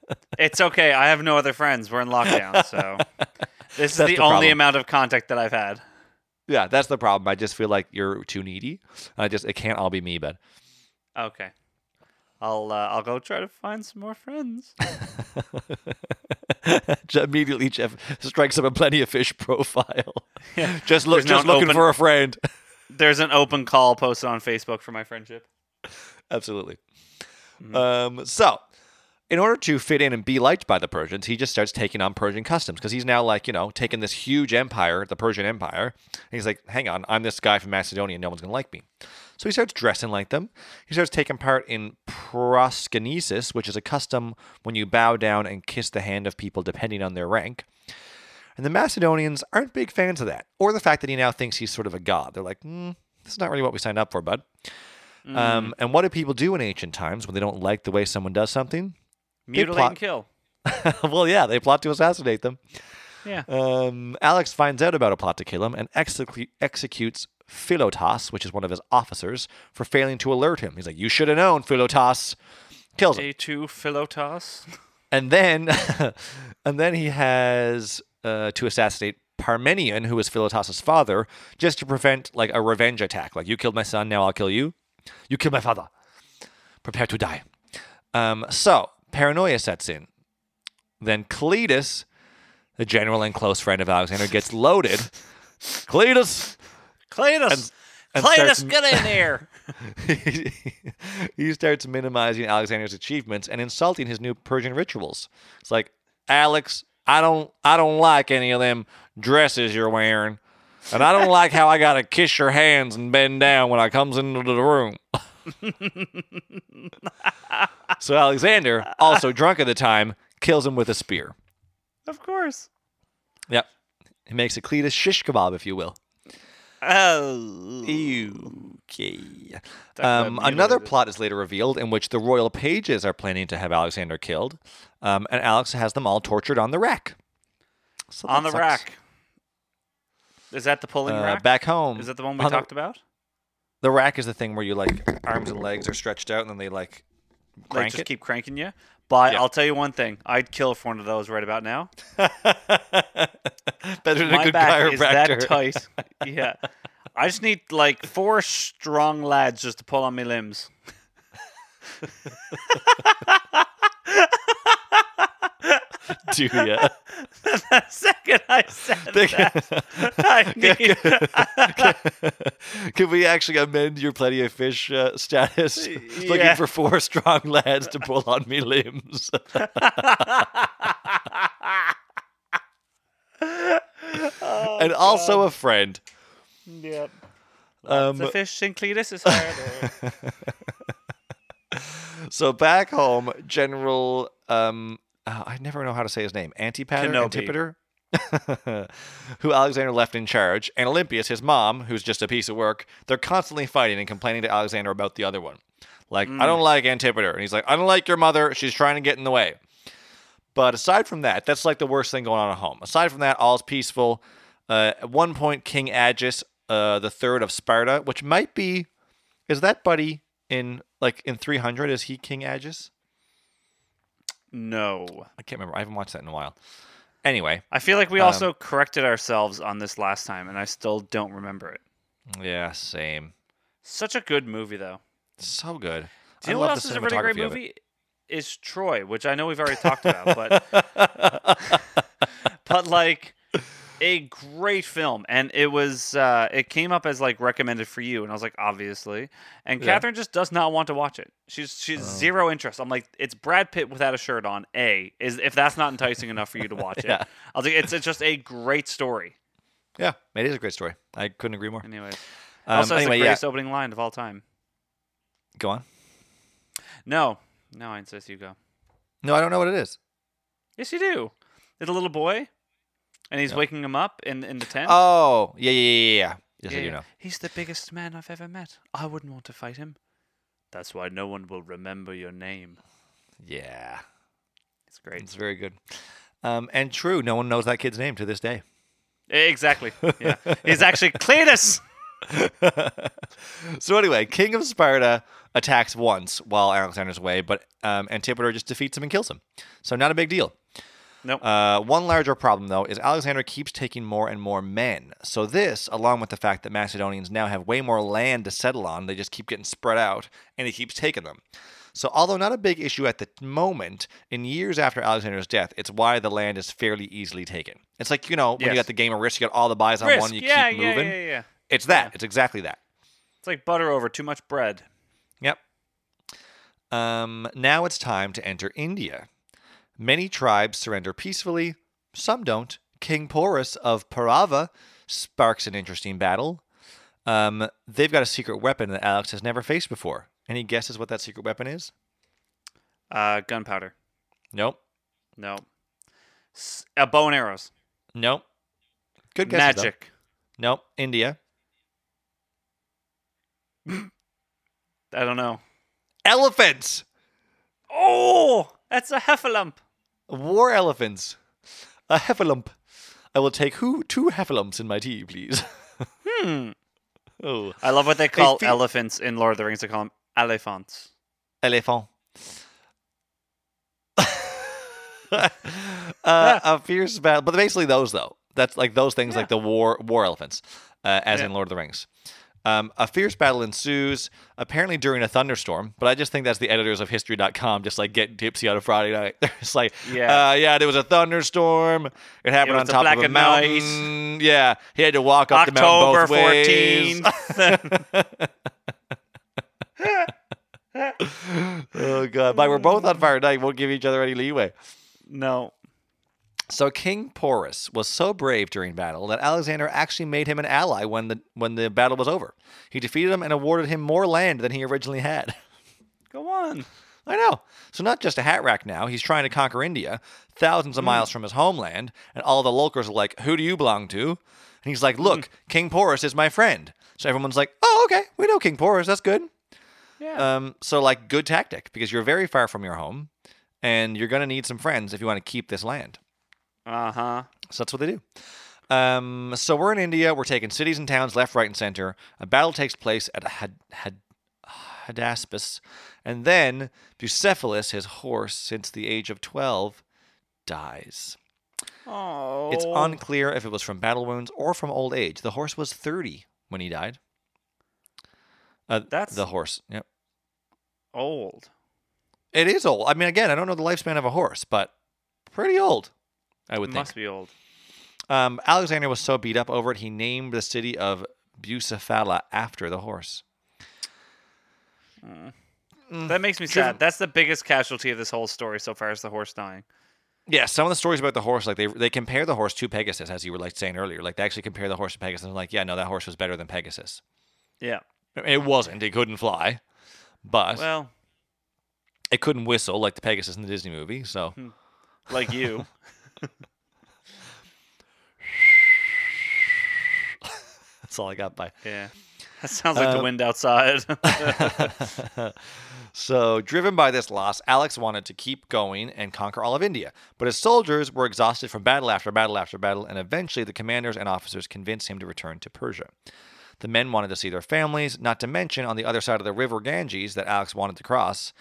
it's okay. I have no other friends. We're in lockdown, so this is the, the only amount of contact that I've had. Yeah, that's the problem. I just feel like you're too needy. I just it can't all be me, but Okay. I'll uh, I'll go try to find some more friends. immediately Jeff strikes up a plenty of fish profile. Yeah. just look, There's just looking open- for a friend. There's an open call posted on Facebook for my friendship. Absolutely. Mm-hmm. Um, so, in order to fit in and be liked by the Persians, he just starts taking on Persian customs because he's now like you know taking this huge empire, the Persian Empire. And he's like, hang on, I'm this guy from Macedonia. and No one's gonna like me. So he starts dressing like them. He starts taking part in proskynesis, which is a custom when you bow down and kiss the hand of people depending on their rank. And the Macedonians aren't big fans of that, or the fact that he now thinks he's sort of a god. They're like, mm, this is not really what we signed up for, bud. Um, and what do people do in ancient times when they don't like the way someone does something? Mutilate plot- and kill. well, yeah, they plot to assassinate them. Yeah. Um, Alex finds out about a plot to kill him and execu- executes Philotas, which is one of his officers, for failing to alert him. He's like, "You should have known, Philotas." Kills him, Day two Philotas. and then, and then he has uh, to assassinate Parmenion, who was Philotas's father, just to prevent like a revenge attack. Like, you killed my son, now I'll kill you. You killed my father. Prepare to die. Um, so paranoia sets in. Then Cletus, the general and close friend of Alexander, gets loaded. Cletus, Cletus! and Cletus, starts- get in here! he starts minimizing Alexander's achievements and insulting his new Persian rituals. It's like, Alex, I don't, I don't like any of them dresses you're wearing, and I don't like how I gotta kiss your hands and bend down when I comes into the room. so Alexander, also drunk at the time, kills him with a spear. of course. Yep. He makes a Cletus shish kebab, if you will. Oh. Okay. Um, another plot is later revealed in which the royal pages are planning to have Alexander killed, um, and Alex has them all tortured on the rack. So On that the sucks. rack. Is that the pulling Uh, rack? back home, Is that the one we on the- talked about? The rack is the thing where you like arms and legs are stretched out, and then they like Like crank just it. keep cranking you. But Yeah. I'll tell you one thing: I'd kill for one of those right about now. Better than a My good back is that tight. yeah, I just need like four strong lads just to pull on my limbs. Do ya? the second I said that, I need, Can we actually amend your plenty of fish uh, status? Looking for four strong lads to pull on me limbs. and also a friend. yep. Um, the fish in Cletus is harder. so back home, General, um, uh, I never know how to say his name, Antipater, Kenobi. Antipater, who Alexander left in charge, and Olympias, his mom, who's just a piece of work. They're constantly fighting and complaining to Alexander about the other one. Like, I don't like Antipater, and he's like, I don't like your mother. She's trying to get in the way. But aside from that, that's like the worst thing going on at home. Aside from that, all's peaceful. Uh, at one point, King Agis, uh, the third of Sparta, which might be, is that buddy in like in 300? Is he King Agis? No, I can't remember. I haven't watched that in a while. Anyway, I feel like we Um, also corrected ourselves on this last time, and I still don't remember it. yeah, same. Such a good movie, though. So good. Do you know I what else is a really great cinematography of it. movie? Is Troy, which I know we've already talked about, but but like a great film, and it was uh, it came up as like recommended for you, and I was like, obviously, and Yeah. Catherine just does not want to watch it. She's she's zero interest. I'm like, it's Brad Pitt without a shirt on. A is if that's not enticing enough for you to watch Yeah. it. I was like, it's, it's just a great story. Yeah, it is a great story. I couldn't agree more. Anyways, Um, also anyway, the yeah, greatest opening line of all time. go on. No, no, I insist you go. No, I don't know what it is. Yes, you do. There's a little boy, and he's Yeah. waking him up in in the tent. Oh, yeah, yeah, yeah, yeah. Yes, Yeah, I do know. He's the biggest man I've ever met. I wouldn't want to fight him. That's why no one will remember your name. Yeah, It's great. it's very good. Um, and true, no one knows that kid's name to this day. Exactly. Yeah. He's actually Cletus. so anyway, King of Sparta attacks once while Alexander's away, but um, Antipater just defeats him and kills him. So not a big deal. Nope. Uh, one larger problem, though, is Alexander keeps taking more and more men. So this, along with the fact that Macedonians now have way more land to settle on, they just keep getting spread out, and he keeps taking them. So although not a big issue at the moment, in years after Alexander's death, it's why the land is fairly easily taken. It's like, you know, when you got the game of risk, you got all the buys on Risk. one, you yeah, keep yeah, moving. yeah, yeah. It's that. Yeah. It's exactly that. It's like butter over too much bread. Yep. Um, now it's time to enter India. Many tribes surrender peacefully, some don't. King Porus of Paurava sparks an interesting battle. Um, they've got a secret weapon that Alex has never faced before. Any guesses what that secret weapon is? Uh, gunpowder. Nope. Nope. S- uh, bow and arrows. Nope. Good guess. Magic. Nope. India. I don't know. Elephants. Oh, that's a heffalump. War elephants. A heffalump. I will take who two heffalumps in my tea, please. Hmm. oh. I love what they call elephants in Lord of the Rings. They call them elephants. Elephant. uh, a fierce battle, but basically those though. That's like those things, like the war war elephants, uh, as Yeah. in Lord of the Rings. Um, a fierce battle ensues, apparently during a thunderstorm. But I just think that's the editors of History.com just like getting tipsy on a Friday night. They're just like, Yeah. uh, yeah, there was a thunderstorm. It happened It on top of a mountain. Yeah, he had to walk up the mountain both ways. oh god, but we're both on fire tonight. We won't give each other any leeway. no. So King Porus was so brave during battle that Alexander actually made him an ally when the when the battle was over. He defeated him and awarded him more land than he originally had. Go on. I know. So not just a hat rack now, he's trying to conquer India, thousands of miles from his homeland, and all the locals are like, "Who do you belong to?" And he's like, "Look, King Porus is my friend." So everyone's like, "Oh, okay. We know King Porus. That's good." Yeah. Um, so like good tactic because you're very far from your home and you're going to need some friends if you want to keep this land. Uh huh. So that's what they do. Um, so we're in India. We're taking cities and towns left, right, and center. A battle takes place at Had, Had, Hydaspes, and then Bucephalus, his horse, since the age of twelve, dies. Oh. It's unclear if it was from battle wounds or from old age. The horse was thirty when he died. Uh, That's- the horse. Yep. old. It is old. I mean, again, I don't know the lifespan of a horse, but pretty old. I would think. Must be old. Um, Alexander was so beat up over it, he named the city of Bucephala after the horse. Hmm. Mm. That makes me sad. That's the biggest casualty of this whole story so far is the horse dying. Yeah, some of the stories about the horse, like they they compare the horse to Pegasus, as you were like saying earlier. Like they actually compare the horse to Pegasus, and like, yeah, no, that horse was better than Pegasus. Yeah. It wasn't. It couldn't fly, but Well, it couldn't whistle like the Pegasus in the Disney movie. So hmm. like you. that's all I got by. yeah. That sounds like the Um, wind outside. So, driven by this loss, Alex wanted to keep going and conquer all of India. But his soldiers were exhausted from battle after battle after battle, and eventually the commanders and officers convinced him to return to Persia. The men wanted to see their families, not to mention on the other side of the river Ganges that Alex wanted to cross.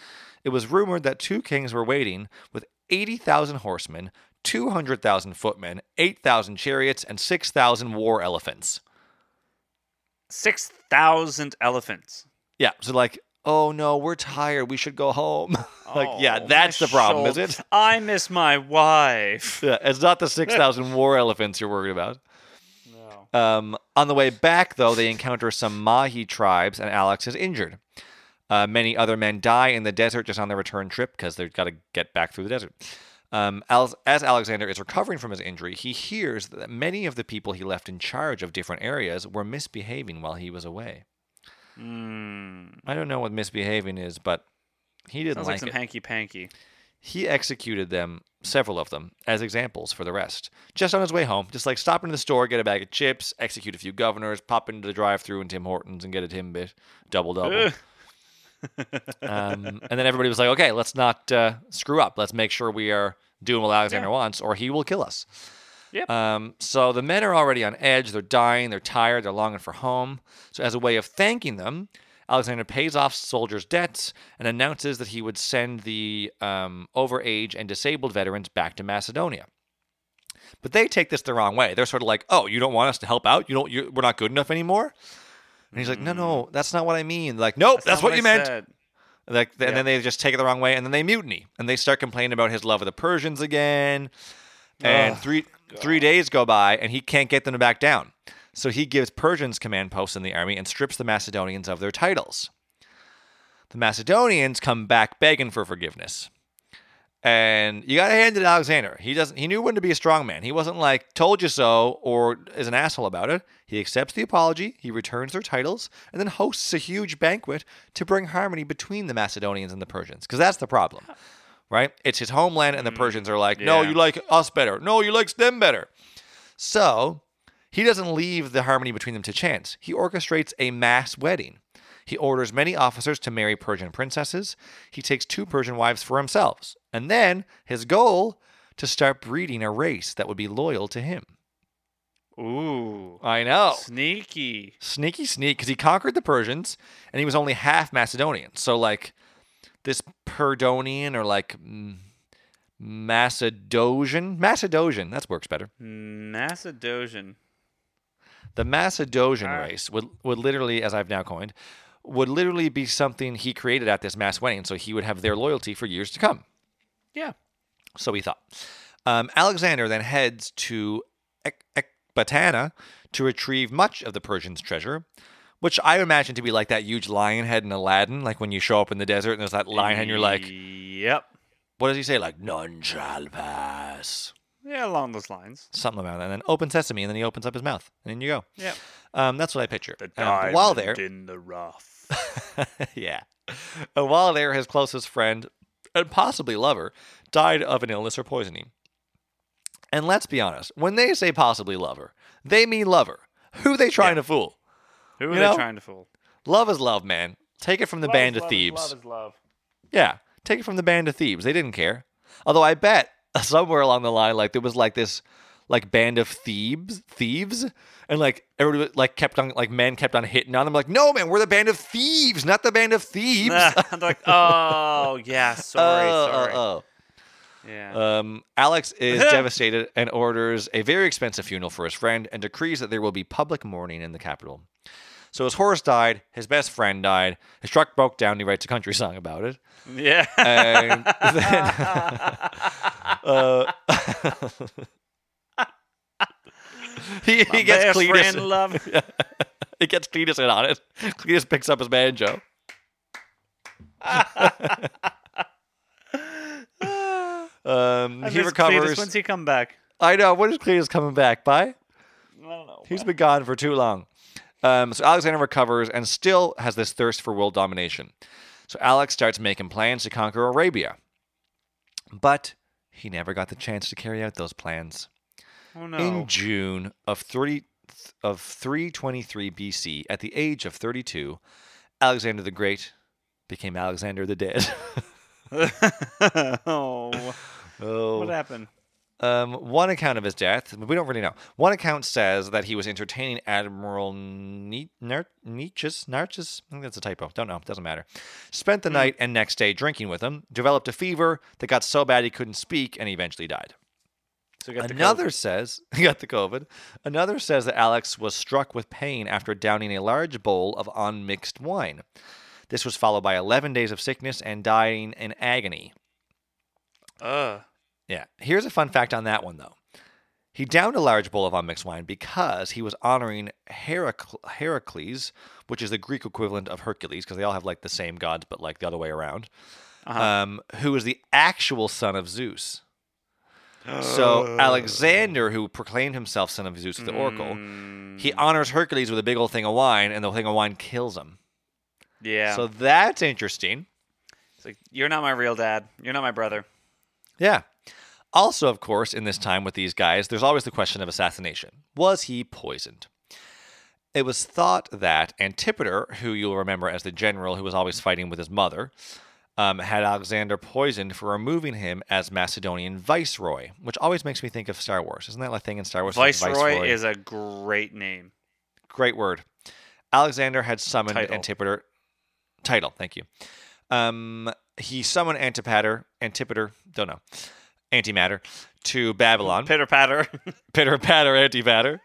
It was rumored that two kings were waiting with 80,000 horsemen, 200,000 footmen, 8,000 chariots, and 6,000 war elephants. 6,000 elephants. Yeah, so like, oh no, we're tired. We should go home. like, yeah, Oh, that's the problem, is it? I miss my wife. Yeah, it's not the 6,000 war elephants you're worried about. No. Um, on the way back, though, they encounter some Mahi tribes, and Alex is injured. Uh, many other men die in the desert just on their return trip because they've got to get back through the desert. Um, as, as Alexander is recovering from his injury, he hears that many of the people he left in charge of different areas were misbehaving while he was away. Mm. I don't know what misbehaving is, but he didn't Sounds like like some hanky panky. He executed them, several of them, as examples for the rest. Just on his way home, just like stop into the store, get a bag of chips, execute a few governors, pop into the drive-through in Tim Hortons and get a Timbit, double double. Um, and then everybody was like, "Okay, let's not uh, screw up. Let's make sure we are doing what Alexander Yeah. wants, or he will kill us." Yep. Um, so the men are already on edge. They're dying. They're tired. They're longing for home. So as a way of thanking them, Alexander pays off soldiers' debts and announces that he would send the um, overage and disabled veterans back to Macedonia. But they take this the wrong way. They're sort of like, "Oh, you don't want us to help out? You don't? You, we're not good enough anymore." And he's like, "No, no, mm. that's not what I mean." Like, "Nope, that's, not what, you I meant." said. Like, and Yeah. then they just take it the wrong way, and then they mutiny, and they start complaining about his love of the Persians again. And Ugh, three three days go by, and he can't get them to back down. So he gives Persians command posts in the army and strips the Macedonians of their titles. The Macedonians come back begging for forgiveness. And you gotta hand it to Alexander. He doesn't he knew when to be a strong man. He wasn't like, told you so, or is an asshole about it. He accepts the apology, he returns their titles, and then hosts a huge banquet to bring harmony between the Macedonians and the Persians. Because that's the problem. Right? It's his homeland, and the mm, Persians are like, no, yeah. you like us better. No, you like them better. So he doesn't leave the harmony between them to chance. He orchestrates a mass wedding. He orders many officers to marry Persian princesses. He takes two Persian wives for himself. And then his goal to start breeding a race that would be loyal to him. Ooh. I know. Sneaky. Sneaky sneak, because he conquered the Persians and he was only half Macedonian. So, like, this Perdonian or like mm, Macedosian, Macedosian, that works better. Macedosian. The Macedosian All right. race would, would literally, as I've now coined, would literally be something he created at this mass wedding, so he would have their loyalty for years to come. Yeah. So he thought. Um, Alexander then heads to Ecbatana to retrieve much of the Persians' treasure, which I imagine to be like that huge lion head in Aladdin, like when you show up in the desert and there's that lion head, and you're like, Yep. what does he say? Like, none shall pass. Yeah, along those lines. Something about that. And then open sesame, and then he opens up his mouth, and then you go. Yeah. Um, that's what I picture. The Um, while there, in the rough. yeah. And while there, his closest friend and possibly lover died of an illness or poisoning. And let's be honest, when they say possibly lover, they mean lover. Who are they trying to fool? Who are You they know? trying to fool? Love is love, man. Take it from the band of thieves. Love is love. Yeah, take it from the band of thieves. They didn't care. Although I bet somewhere along the line, like there was like this like band of thieves, thieves, and like everybody like kept on like men kept on hitting on them. Like, no, man, we're the band of thieves, not the band of thieves. I'm like, oh yeah, sorry, Oh, sorry. oh, oh. Yeah. Um, Alex is devastated and orders a very expensive funeral for his friend and decrees that there will be public mourning in the capital. So his horse died, his best friend died, his truck broke down. He writes a country song about it. yeah. And then, uh, he, he gets Best Cletus. friend love. He gets Cletus in on it. Cletus picks up his banjo. um, he recovers. Cletus. When's he come back? I know. When is Cletus coming back? By? I don't know. He's been gone for too long. Um, so Alexander recovers and still has this thirst for world domination. So Alex starts making plans to conquer Arabia. But he never got the chance to carry out those plans. Oh no. In June of 30 of 323 BC, at the age of 32, Alexander the Great became Alexander the Dead. oh. oh. What happened? Um, one account of his death, we don't really know. One account says that he was entertaining Admiral Ni- Nar- Nietzsche's, Narches, I think that's a typo. Don't know. Doesn't matter. Spent the night and next day drinking with him. Developed a fever that got so bad he couldn't speak, and he eventually died. So got the Another says he got the COVID. Another says that Alex was struck with pain after downing a large bowl of unmixed wine. This was followed by 11 days of sickness and dying in agony. Ugh. Yeah. Here's a fun fact on that one, though. He downed a large bowl of unmixed wine because he was honoring Herac- Heracles, which is the Greek equivalent of Hercules, because they all have like the same gods, but like the other way around, Uh-huh. um, who is the actual son of Zeus. So Alexander, who proclaimed himself son of Zeus, with the oracle, Mm, he honors Hercules with a big old thing of wine, and the thing of wine kills him. yeah. So that's interesting. it's like you're not my real dad. You're not my brother. Yeah. Also, of course, in this time with these guys, there's always the question of assassination. Was he poisoned? It was thought that Antipater, who you'll remember as the general who was always fighting with his mother, um, had Alexander poisoned for removing him as Macedonian viceroy, which always makes me think of Star Wars. Isn't that a thing in Star Wars? like Viceroy, is a great name. Great word. Alexander had summoned Title. Antipater. Title, thank you. Um, he summoned Antipater, Antipater, don't know, antimatter, to Babylon. Pitter patter. Pitter patter, antipater.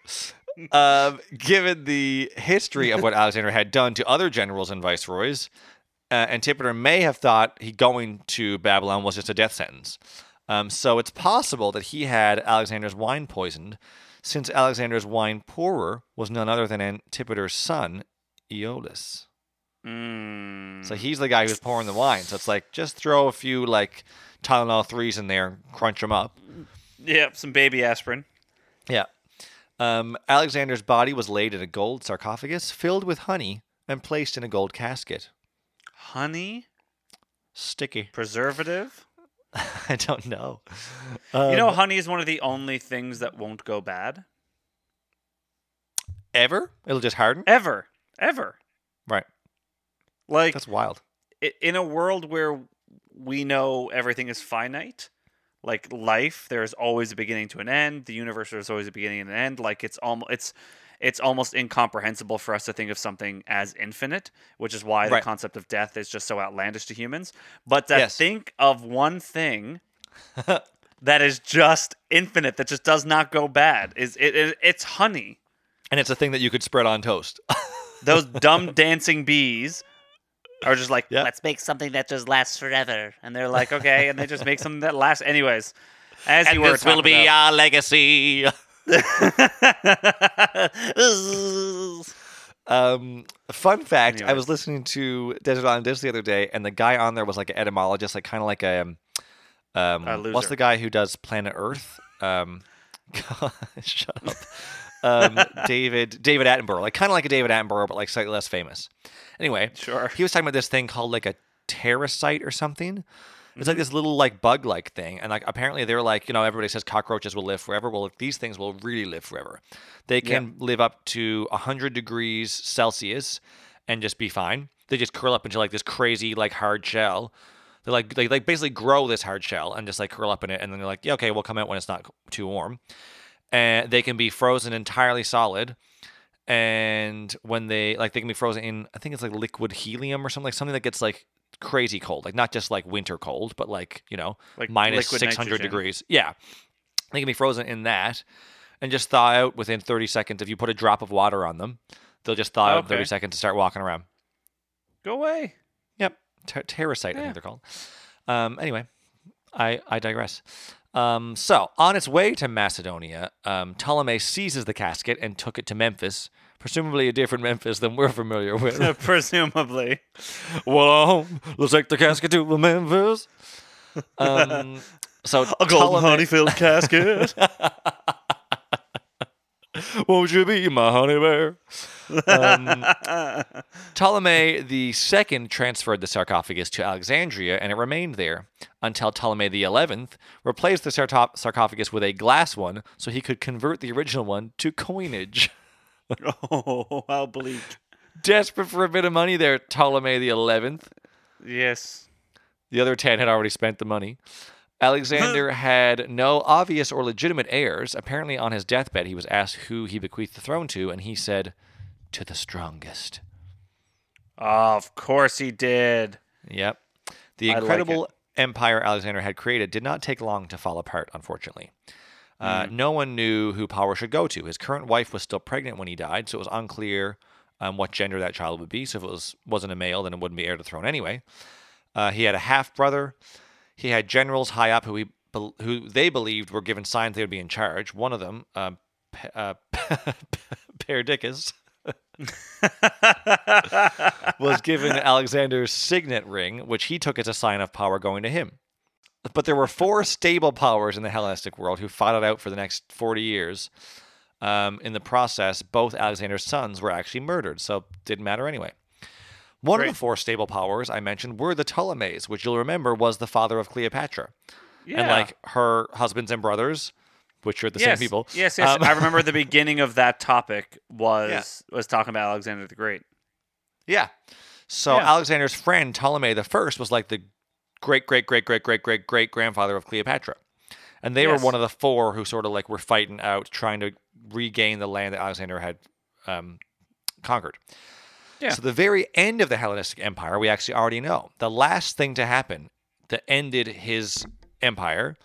Um, given the history of what Alexander had done to other generals and viceroys, uh, Antipater may have thought he going to Babylon was just a death sentence. Um, so it's possible that he had Alexander's wine poisoned, since Alexander's wine pourer was none other than Antipater's son, Aeolus. mm. So he's the guy who's pouring the wine. So it's like just throw a few like Tylenol threes in there, crunch them up. Yep, some baby aspirin. Yeah. Um, Alexander's body was laid in a gold sarcophagus filled with honey and placed in a gold casket. Honey, Sticky. preservative. I don't know. you know, Um, honey is one of the only things that won't go bad ever? It'll just harden? ever, ever. Right. Like That's wild. in a world where we know everything is finite, like life, there is always a beginning to an end. The universe there's always a beginning and an end. Like it's almost it's it's almost incomprehensible for us to think of something as infinite, which is why the concept of death is just so outlandish to humans. But to Yes. think of one thing that is just infinite, that just does not go bad, is it, it it's honey. And it's a thing that you could spread on toast. Those dumb dancing bees are just like, let's make something that just lasts forever. And they're like, okay, and they just make something that lasts. Anyways, as you were talking about- our legacy. Um, fun fact: I was listening to Desert Island Disc the other day, and the guy on there was like an etymologist, like kind of like a um, um A what's the guy who does Planet Earth? Um, shut up. Um, David David Attenborough, like kind of like a David Attenborough, but like slightly less famous. Anyway, Sure. he was talking about this thing called like a terracite or something. It's Mm-hmm. like this little like bug like thing, and like apparently they're like you know everybody says cockroaches will live forever. Well, these things will really live forever. They can live up to hundred degrees Celsius and just be fine. They just curl up into like this crazy like hard shell. They like they like basically grow this hard shell and just like curl up in it, and then they're like, yeah, okay, we'll come out when it's not too warm. and they can be frozen entirely solid. And when they like, they can be frozen in, I think it's like liquid helium or something like something that gets like crazy cold, like not just like winter cold, but like you know Like 600 degrees. Yeah, they can be frozen in that, and just thaw out within 30 seconds. If you put a drop of water on them, they'll just thaw out in 30 seconds to start walking around. Go away. Yep, Ter- Terracite, I think they're called. Um, anyway, I I digress. Um, so on its way to Macedonia, um, Ptolemy seizes the casket and took it to Memphis, presumably a different Memphis than we're familiar with. Presumably. well, let's take the casket to Memphis. Um, so Ptolemy, filled casket. won't you be my honey bear? Um, Ptolemy the second transferred the sarcophagus to Alexandria, and it remained there until Ptolemy the eleventh replaced the sarto- sarcophagus with a glass one, so he could convert the original one to coinage. oh, how bleak. Desperate for a bit of money there, Ptolemy the eleventh. Yes. The other ten had already spent the money. Alexander had no obvious or legitimate heirs. Apparently, on his deathbed, he was asked who he bequeathed the throne to, and he said, "To the strongest." Of course he did. Yep. The I like incredible empire Alexander had created did not take long to fall apart, unfortunately. Uh, No one knew who power should go to. His current wife was still pregnant when he died, so it was unclear um, what gender that child would be. So if it was wasn't a male, then it wouldn't be heir to the throne anyway. Uh, he had a half brother. He had generals high up who he who they believed were given signs they would be in charge. One of them, um, P- uh, Perdiccas, was given Alexander's signet ring, which he took as a sign of power going to him. But there were four stable powers in the Hellenistic world who fought it out for the next 40 years. Um, in the process, both Alexander's sons were actually murdered, so it didn't matter anyway. One of the four stable powers I mentioned were the Ptolemies, which you'll remember was the father of Cleopatra. Yeah. And like her husbands and brothers, which are the yes. same people. Yes, yes. um, I remember the beginning of that topic was was talking about Alexander the Great. Yeah. So Yeah. Alexander's friend Ptolemy the First was like the great great great great great great great grandfather of Cleopatra. And they Yes. were one of the four who sort of like were fighting out trying to regain the land that Alexander had um, conquered. Yeah. So the very end of the Hellenistic Empire, we actually already know. The last thing to happen that ended his empire,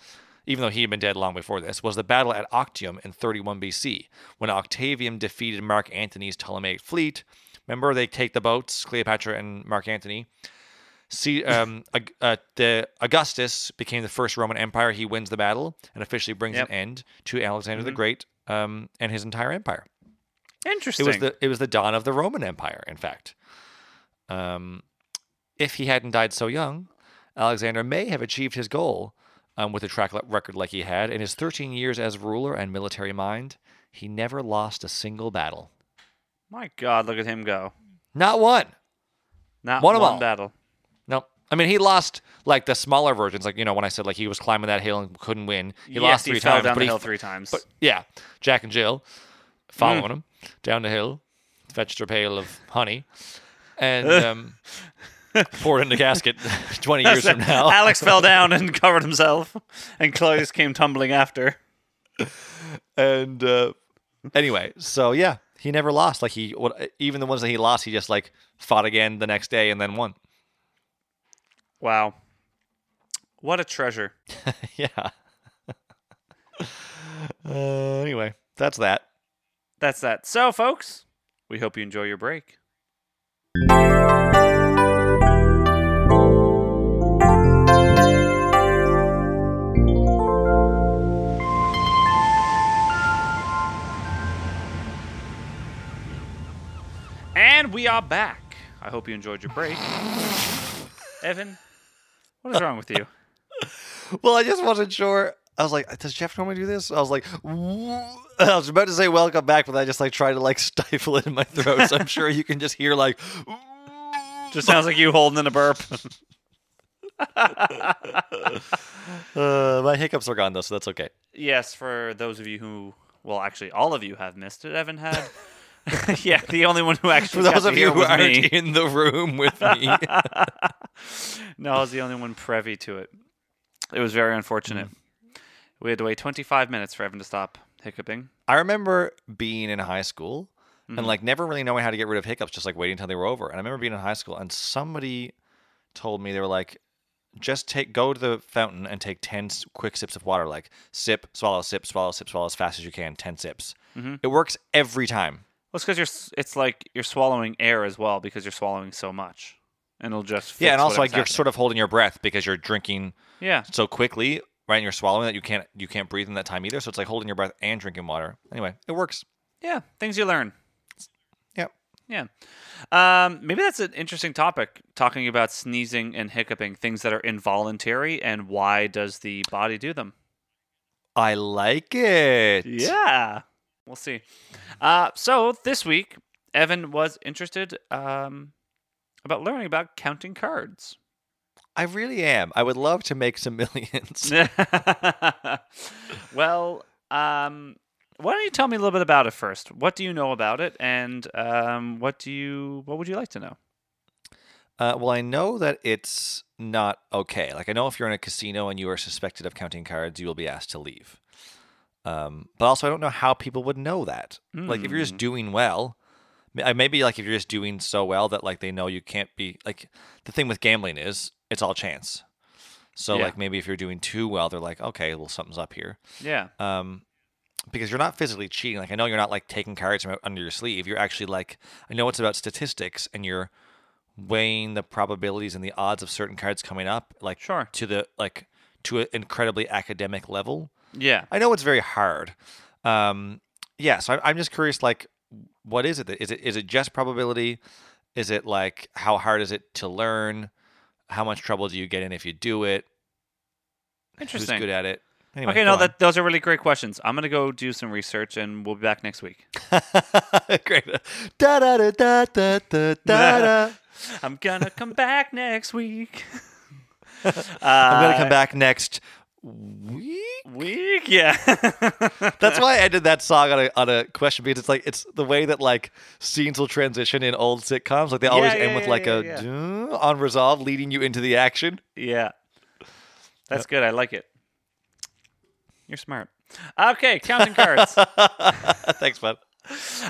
even though he had been dead long before this, was the battle at Actium in 31 BC, when Octavian defeated Mark Antony's Ptolemaic fleet. Remember, they take the boats, Cleopatra and Mark Antony. See, um, uh, the Augustus became the first Roman Empire. He wins the battle and officially brings Yep. an end to Alexander the Great um, and his entire empire. Interesting. It was the it was the dawn of the Roman Empire, in fact. Um, if he hadn't died so young, Alexander may have achieved his goal um, with a track record like he had. In his 13 years as ruler and military mind, he never lost a single battle. My God, look at him go. Not one. Not one, one, battle. I mean, he lost like the smaller versions, like you know when I said like he was climbing that hill and couldn't win. He yes, lost he three fell times, down but the he hill three times. But yeah, Jack and Jill following him down the hill, fetched her pail of honey, and um, poured in the casket. Twenty years from now, Alex fell down and covered himself, and Claudius came tumbling after. and uh, anyway, so yeah, he never lost. Like he, what, even the ones that he lost, he just like fought again the next day and then won. Wow. What a treasure. yeah. uh, anyway, that's that. That's that. So, folks, we hope you enjoy your break. And we are back. I hope you enjoyed your break. Evan, what is wrong with you? Well, I just wasn't sure. I was like, does Jeff normally do this? I was like, I was about to say welcome back, but I just like tried to like stifle it in my throat. So I'm sure you can just hear like, Just sounds like you holding in a burp. uh, my hiccups are gone though, so that's okay. yes, for those of you who, well, actually, all of you have missed it. Evan had. yeah, the only one who actually got those of you who aren't me. in the room with me, No, I was the only one privy to it. It was very unfortunate. We had to wait 25 minutes for Evan to stop hiccuping. I remember being in high school Mm-hmm. and like never really knowing how to get rid of hiccups, just like waiting until they were over. And I remember being in high school and somebody told me they were like, just take go to the fountain and take ten quick sips of water, like sip, swallow, sip, swallow, sip, swallow as fast as you can, ten sips. Mm-hmm. It works every time. Well, it's because you're. It's like you're swallowing air as well because you're swallowing so much, and it'll just. yeah, and also like whatever's you're sort of holding your breath because you're drinking Yeah. so quickly, right? And you're swallowing that you can't you can't breathe in that time either. So it's like holding your breath and drinking water. Anyway, it works. Yeah. Things you learn. Yep. Yeah. Um, maybe that's an interesting topic, talking about sneezing and hiccuping, things that are involuntary, and why does the body do them? I like it. Yeah. We'll see. Uh, so this week, Evan was interested um, about learning about counting cards. I really am. I would love to make some millions. well, um, why don't you tell me a little bit about it first? What do you know about it, and um, what do you what would you like to know? Uh, well, I know that it's not okay. Like, I know if you're in a casino and you are suspected of counting cards, you will be asked to leave. Um, but also, I don't know how people would know that. Like, if you're just doing well, maybe like if you're just doing so well that like they know you can't be like the thing with gambling is it's all chance. So Yeah. like maybe if you're doing too well, they're like, okay, well something's up here. Yeah. um, because you're not physically cheating. Like I know you're not like taking cards from under your sleeve. You're actually like I know it's about statistics, and you're weighing the probabilities and the odds of certain cards coming up, like Sure. to the like to an incredibly academic level. Yeah. I know it's very hard. Um, yeah, so I'm, I'm just curious, like, what is it? that- Is it is it just probability? Is it like how hard is it to learn? How much trouble do you get in if you do it? Interesting. Who's good at it? Anyway, Okay, no, that those are really great questions. I'm gonna go do some research, and we'll be back next week. Great. Da da da da da da da. I'm gonna come back next week. I'm gonna Uh, come back next week. Week, yeah. That's why I ended that song on a on a question because it's like it's the way that like scenes will transition in old sitcoms. Like they always Yeah, end yeah, with yeah, like a. On resolve, leading you into the action. yeah. That's good. I like it. You're smart. Okay, counting cards. Thanks, bud.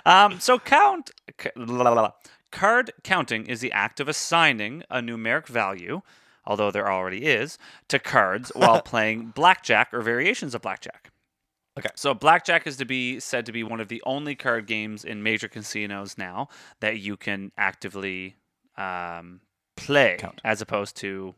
Um, so count c- la, la, la. card counting is the act of assigning a numeric value, although there already is, to cards while playing blackjack or variations of blackjack. Okay. So blackjack is to be said to be one of the only card games in major casinos now that you can actively um, play, Count. as opposed to,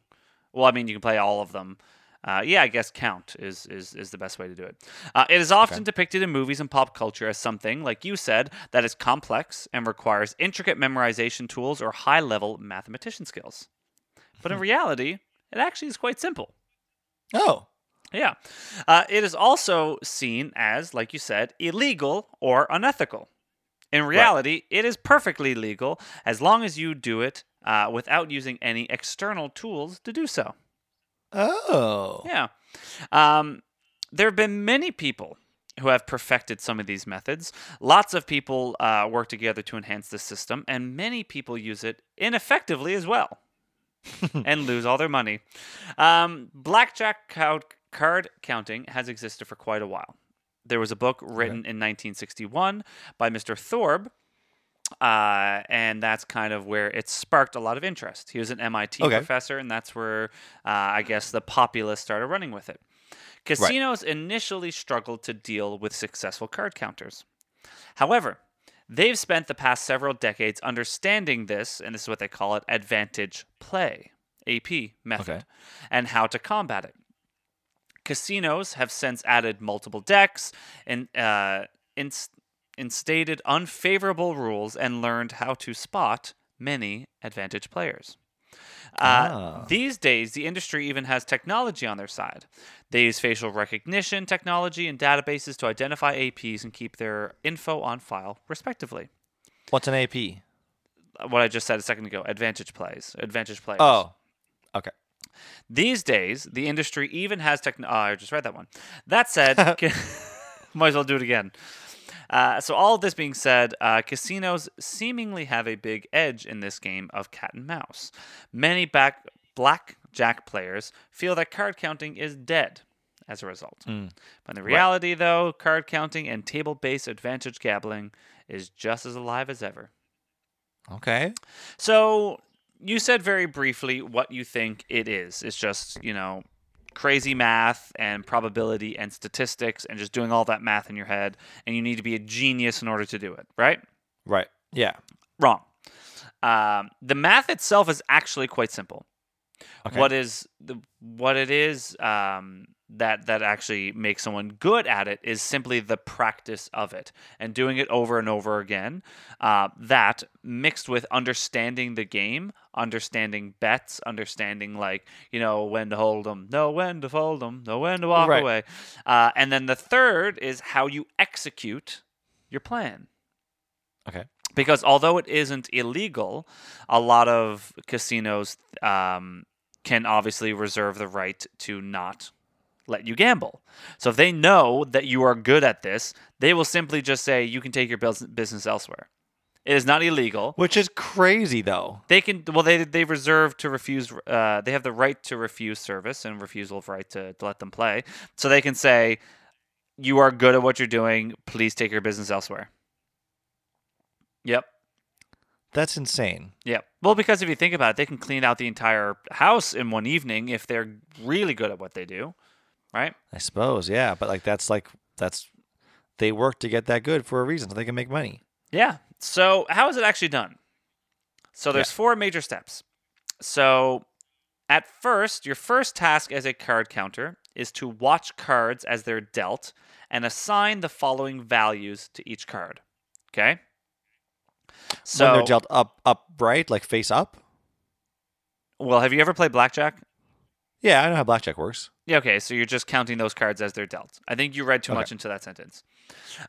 well, I mean, you can play all of them. Uh, yeah, I guess count is, is, is the best way to do it. Uh, it is often depicted in movies and pop culture as something, like you said, that is complex and requires intricate memorization tools or high level mathematician skills. But in reality, it actually is quite simple. Oh, Yeah. Uh, it is also seen as, like you said, illegal or unethical. In reality, it is perfectly legal as long as you do it uh, without using any external tools to do so. oh, Yeah. Um, there have been many people who have perfected some of these methods. Lots of people uh, work together to enhance the system, and many people use it ineffectively as well and lose all their money. Um, blackjack card, counting has existed for quite a while. There was a book written in 1961 by Mr. Thorp, uh, and that's kind of where it sparked a lot of interest. He was an MIT Okay. professor, and that's where uh, I guess the populace started running with it. Casinos initially struggled to deal with successful card counters. However, they've spent the past several decades understanding this, and this is what they call it advantage play, AP method, Okay. and how to combat it. Casinos have since added multiple decks and uh, inst- instated unfavorable rules and learned how to spot many advantage players. Uh, Ah. These days, the industry even has technology on their side. They use facial recognition technology and databases to identify APs and keep their info on file, respectively. what's an AP? What I just said a second ago advantage plays, advantage players. Oh, okay. These days, the industry even has techno. Oh, I just read that one. That said, ca- might as well do it again. Uh, so, all of this being said, uh, casinos seemingly have a big edge in this game of cat and mouse. Many back blackjack players feel that card counting is dead, as a result. Mm. But in reality, though, card counting and table based advantage gambling is just as alive as ever. Okay. So you said very briefly what you think it is. It's just, you know, crazy math and probability and statistics and just doing all that math in your head. And you need to be a genius in order to do it, right? Right. Yeah. Wrong. Um, the math itself is actually quite simple. Okay. What is the what it is um, that that actually makes someone good at it is simply the practice of it and doing it over and over again. Uh, that mixed with understanding the game, understanding bets, understanding like you know when to hold them, know when to fold them, know when to walk Right. away, uh, and then the third is how you execute your plan Okay. because although it isn't illegal, a lot of casinos um, can obviously reserve the right to not let you gamble. So if they know that you are good at this, they will simply just say you can take your business elsewhere. It is not illegal. Which is crazy, though. They can well they they reserve to refuse. Uh, they have the right to refuse service and refusal of right to, to let them play. So they can say you are good at what you're doing. Please take your business elsewhere. Yep. That's insane. Yeah. Well, because if you think about it, they can clean out the entire house in one evening if they're really good at what they do, right? I suppose. Yeah. But like, that's like, that's, they work to get that good for a reason so they can make money. Yeah. So, how is it actually done? So, there's Yeah. four major steps. So, at first, your first task as a card counter is to watch cards as they're dealt and assign the following values to each card. Okay? So, when they're dealt up, upright, like face up. well, have you ever played blackjack? Yeah. I know how blackjack works. Yeah, okay, so you're just counting those cards as they're dealt. I think you read too Okay. much into that sentence.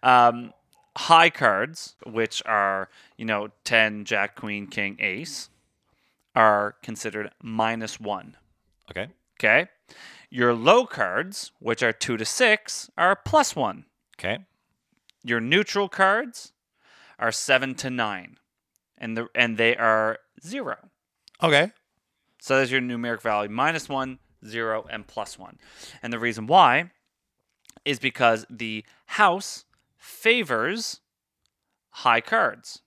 Um, high cards, which are, you know, 10, Jack, Queen, King, Ace, are considered minus one. Okay. Okay? Your low cards, which are 2 to 6, are plus one. Okay. Your neutral cards are 7 to 9, and, the, and they are 0. Okay. So there's your numeric value minus one, zero, and plus one. And the reason why is because the house favors high cards.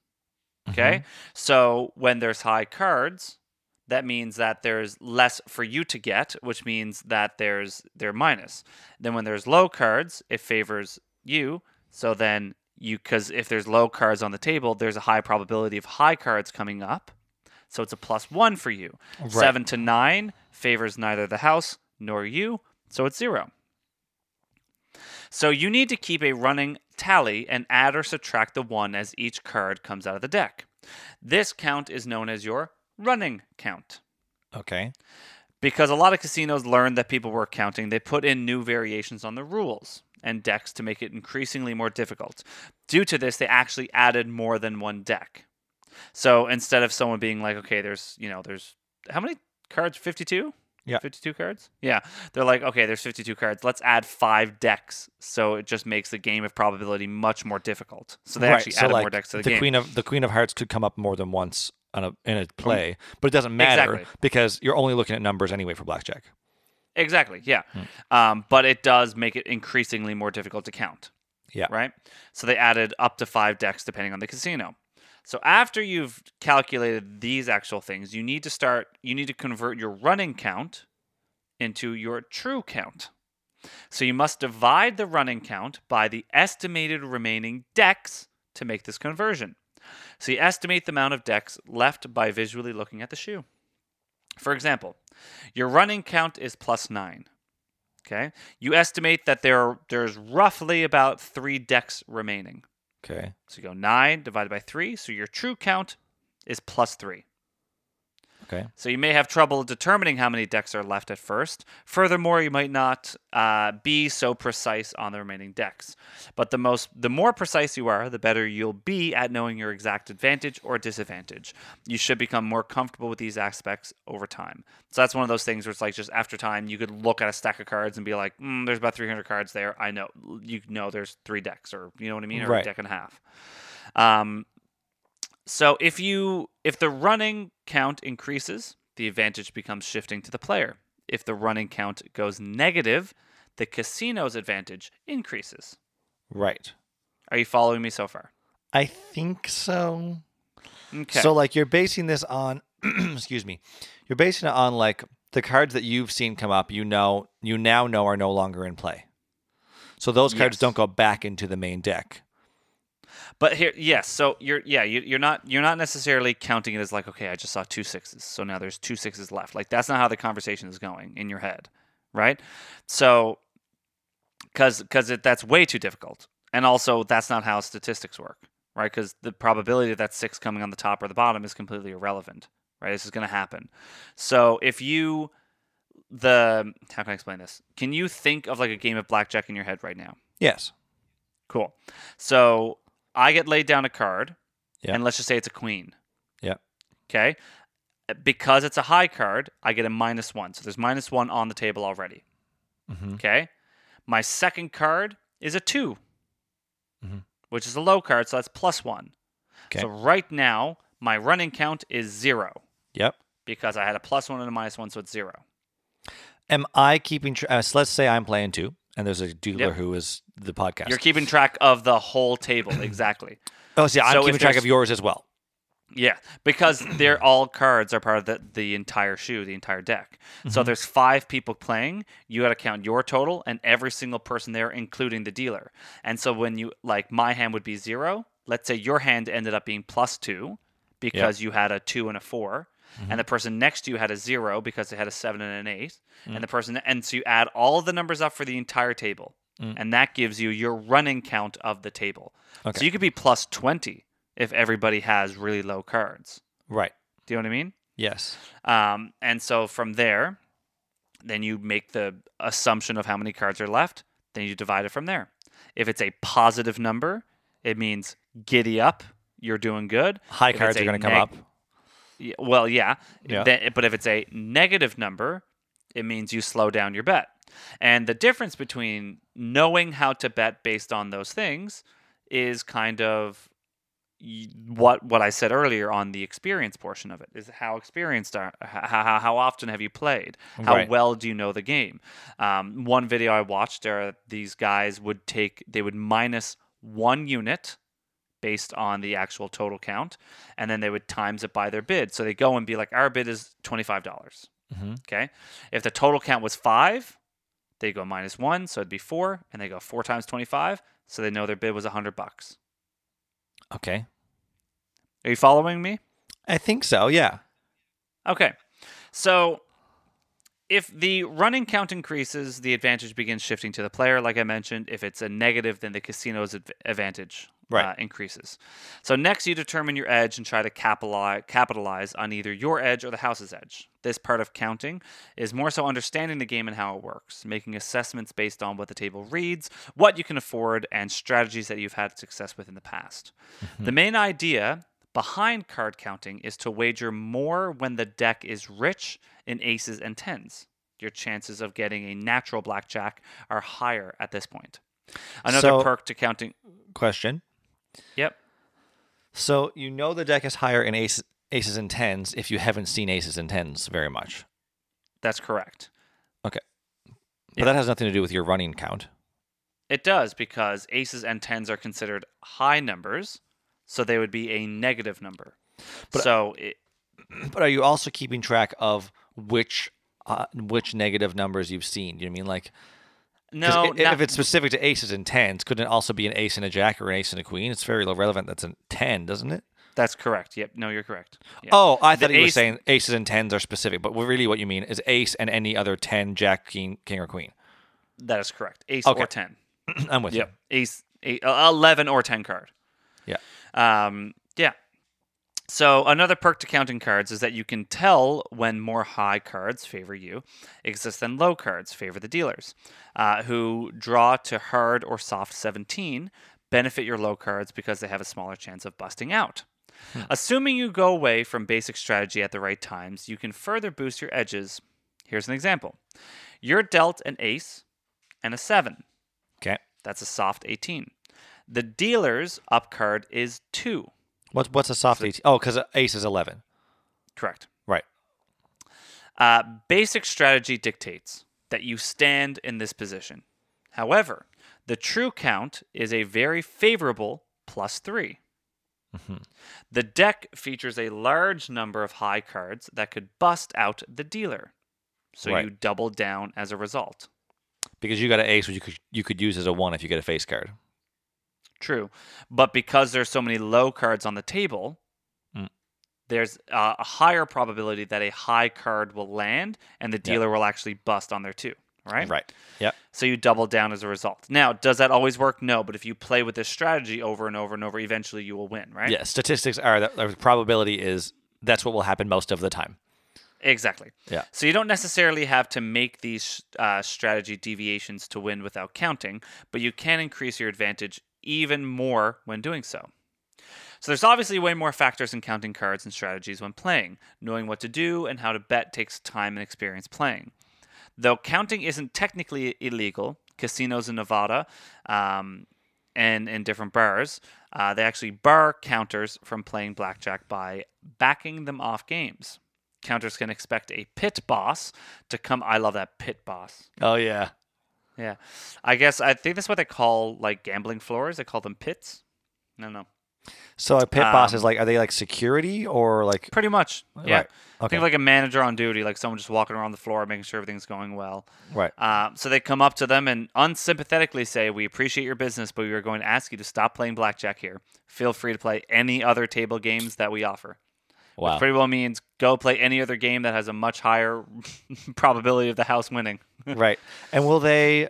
Okay. Mm-hmm. So when there's high cards, that means that there's less for you to get, which means that there's they're minus. Then when there's low cards, it favors you. So then you because if there's low cards on the table, there's a high probability of high cards coming up. So it's a plus one for you. Right. Seven to nine favors neither the house nor you, so it's zero. So you need to keep a running tally and add or subtract the one as each card comes out of the deck. This count is known as your running count. Okay. Because a lot of casinos learned that people were counting, they put in new variations on the rules and decks to make it increasingly more difficult. Due to this, they actually added more than one deck. So instead of someone being like, okay, there's, you know, there's how many cards? 52? Yeah. 52 cards? Yeah. They're like, okay, there's 52 cards. Let's add five decks. So it just makes the game of probability much more difficult. So they actually added more decks to the, game. queen of the queen of hearts could come up more than once on a in a play, but it doesn't matter Exactly. because you're only looking at numbers anyway for blackjack. Exactly. Yeah. Hmm. Um, but it does make it increasingly more difficult to count. Yeah. Right. So they added up to five decks depending on the casino. So after you've calculated these actual things, you need to start. You need to convert your running count into your true count. So you must divide the running count by the estimated remaining decks to make this conversion. So you estimate the amount of decks left by visually looking at the shoe. For example, your running count is plus nine. Okay. You estimate that there are, there's roughly about three decks remaining. Okay. So you go nine divided by three. So your true count is plus three. Okay. So you may have trouble determining how many decks are left at first. Furthermore, you might not uh, be so precise on the remaining decks. But the most, the more precise you are, the better you'll be at knowing your exact advantage or disadvantage. You should become more comfortable with these aspects over time. So that's one of those things where it's like just after time, you could look at a stack of cards and be like, mm, "There's about 300 cards there. I know you know there's three decks, or you know what I mean, or a deck and a half." Um, so if you if the running count increases, the advantage becomes shifting to the player. If the running count goes negative, the casino's advantage increases. Right. Are you following me so far? I think so. Okay. So like you're basing this on excuse me. You're basing it on like the cards that you've seen come up, you know you now know are no longer in play. So those cards Yes. don't go back into the main deck. But here, yes. So you're, yeah, you, you're not, you're not necessarily counting it as like, okay, I just saw two sixes, so now there's two sixes left. Like that's not how the conversation is going in your head, right? So, because because that's way too difficult, and also that's not how statistics work, right? Because the probability of that six coming on the top or the bottom is completely irrelevant, right? This is going to happen. So if you the how can I explain this? Can you think of like a game of blackjack in your head right now? Yes. Cool. So I get laid down a card, Yeah. and let's just say it's a queen. Yeah. Okay. Because it's a high card, I get a minus one. So there's minus one on the table already. Mhm. Okay. My second card is a 2 Mhm. which is a low card. So that's plus one. Okay. So right now, my running count is zero Yep. because I had a plus one and a minus one. So it's zero. Am I keeping tra- uh, so let's say I'm playing two and there's a dealer Yep. who is the podcast. You're keeping track of the whole table. exactly. oh, see, I'm so keeping track of yours as well. Yeah, because they're all cards are part of the, the entire shoe, the entire deck. So mm-hmm. there's five people playing, you got to count your total and every single person there, including the dealer. And so when you like my hand would be zero. Let's say your hand ended up being plus two because you had a two and a 4 and the person next to you had a zero because they had a seven and an 8 and the person and so you add all the numbers up for the entire table, and that gives you your running count of the table. Okay. So you could be plus twenty if everybody has really low cards. Right. Do you know what I mean? Yes. Um, and so from there, then you make the assumption of how many cards are left. Then you divide it from there. If it's a positive number, it means giddy up. You're doing good. High If cards are going to come neg- up. Well, yeah. Yeah. Then, but if it's a negative number, it means you slow down your bet. And the difference between knowing how to bet based on those things is kind of what what I said earlier on the experience portion of it is how experienced are how, how, how often have you played how Right. well do you know the game um, one video I watched there these guys would take they would minus one unit based on the actual total count and then they would times it by their bid so they go and be like our bid is $25 Mhm. okay if the total count was five they go minus one so it'd be four and they go four times 25 so they know their bid was a 100 bucks Okay. are you following me I think so. Yeah. Okay. So if the running count increases, the advantage begins shifting to the player. Like I mentioned, if it's a negative, then the casino's adv- advantage Right. uh, increases. So next, you determine your edge and try to capitalize, capitalize on either your edge or the house's edge. This part of counting is more so understanding the game and how it works, making assessments based on what the table reads, what you can afford, and strategies that you've had success with in the past. The main idea behind card counting is to wager more when the deck is rich in aces and tens. Your chances of getting a natural blackjack are higher at this point. Another So- perk to counting. Question. Yep. So you know the deck is higher in aces, aces and tens if you haven't seen aces and tens very much. That's correct. Okay. But Yeah. that has nothing to do with your running count. It does because aces and tens are considered high numbers, so they would be a negative number. But- so it, But are you also keeping track of which uh, which negative numbers you've seen? Do you know I mean like no, i- if it's specific to aces and tens, couldn't it also be an ace and a jack or an ace and a queen? It's very low relevant. That's a ten, doesn't it? that's correct. Yep. No, you're correct. Yeah. Oh, I The thought you were saying aces and tens are specific, but really what you mean is ace and any other ten, jack, king, king, or queen. that is correct. Ace Okay. or ten. I'm with you. Ace, uh, 11 or 10 card. Yeah. Um, yeah. So another perk to counting cards is that you can tell when more high cards favor you exist than low cards favor the dealers, uh, who draw to hard or soft 17 benefit your low cards because they have a smaller chance of busting out. Assuming you go away from basic strategy at the right times, you can further boost your edges. Here's an example. You're dealt an ace and a 7. Okay. That's a soft 18. The dealer's up card is 2. What's what's a soft eighteen? Oh, because ace is eleven. Correct. Right. Uh, basic strategy dictates that you stand in this position. However, the true count is a very favorable plus 3. The deck features a large number of high cards that could bust out the dealer. So Right. you double down as a result. Because you got an ace, which you could you could use as a one if you get a face card. True. But because there's so many low cards on the table, Mm. there's uh, a higher probability that a high card will land and the dealer will actually bust on there too. Right? Right. Yep. So you double down as a result. Now, does that always work? No, but if you play with this strategy over and over and over, eventually you will win, right? Yeah. Statistics are that the probability is that's what will happen most of the time. Exactly. Yeah. So you don't necessarily have to make these uh, strategy deviations to win without counting, but you can increase your advantage even more when doing so. So there's obviously way more factors in counting cards and strategies when playing. Knowing what to do and how to bet takes time and experience playing. Though counting isn't technically illegal, casinos in Nevada um, and in different bars, uh, they actually bar counters from playing blackjack by backing them off games. Counters can expect a pit boss to come. I love that pit boss. Oh yeah. Yeah, I guess I think that's what they call like gambling floors. They call them pits. No, don't. So a pit boss is Um, like are they like security or like Pretty much. Yeah. Right. Okay. Think of like a manager on duty, like someone just walking around the floor, making sure everything's going well. right. Um, so they come up to them and unsympathetically say, "We appreciate your business, but we are going to ask you to stop playing blackjack here. Feel free to play any other table games that we offer." Wow. Pretty well means go play any other game that has a much higher probability of the house winning. right. And will they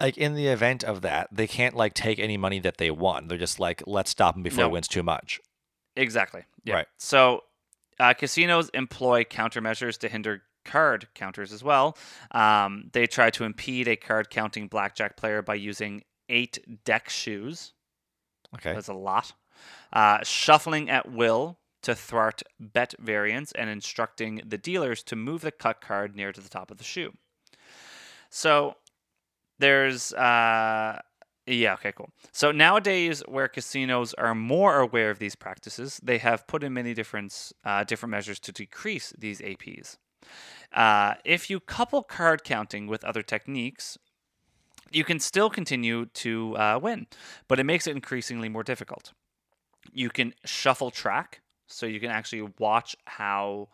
like in the event of that, they can't like take any money that they won. They're just like, let's stop him before No. he wins too much. Exactly. Yeah. Right. So uh, casinos employ countermeasures to hinder card counters as well. Um, they try to impede a card counting blackjack player by using eight deck shoes. Okay. That's a lot. Uh, shuffling at will to thwart bet variance and instructing the dealers to move the cut card near to the top of the shoe. So there's uh yeah, okay, cool. So nowadays, where casinos are more aware of these practices, they have put in many different uh, different measures to decrease these APs. Uh, if you couple card counting with other techniques, you can still continue to uh, win, but it makes it increasingly more difficult. You can shuffle track, so you can actually watch how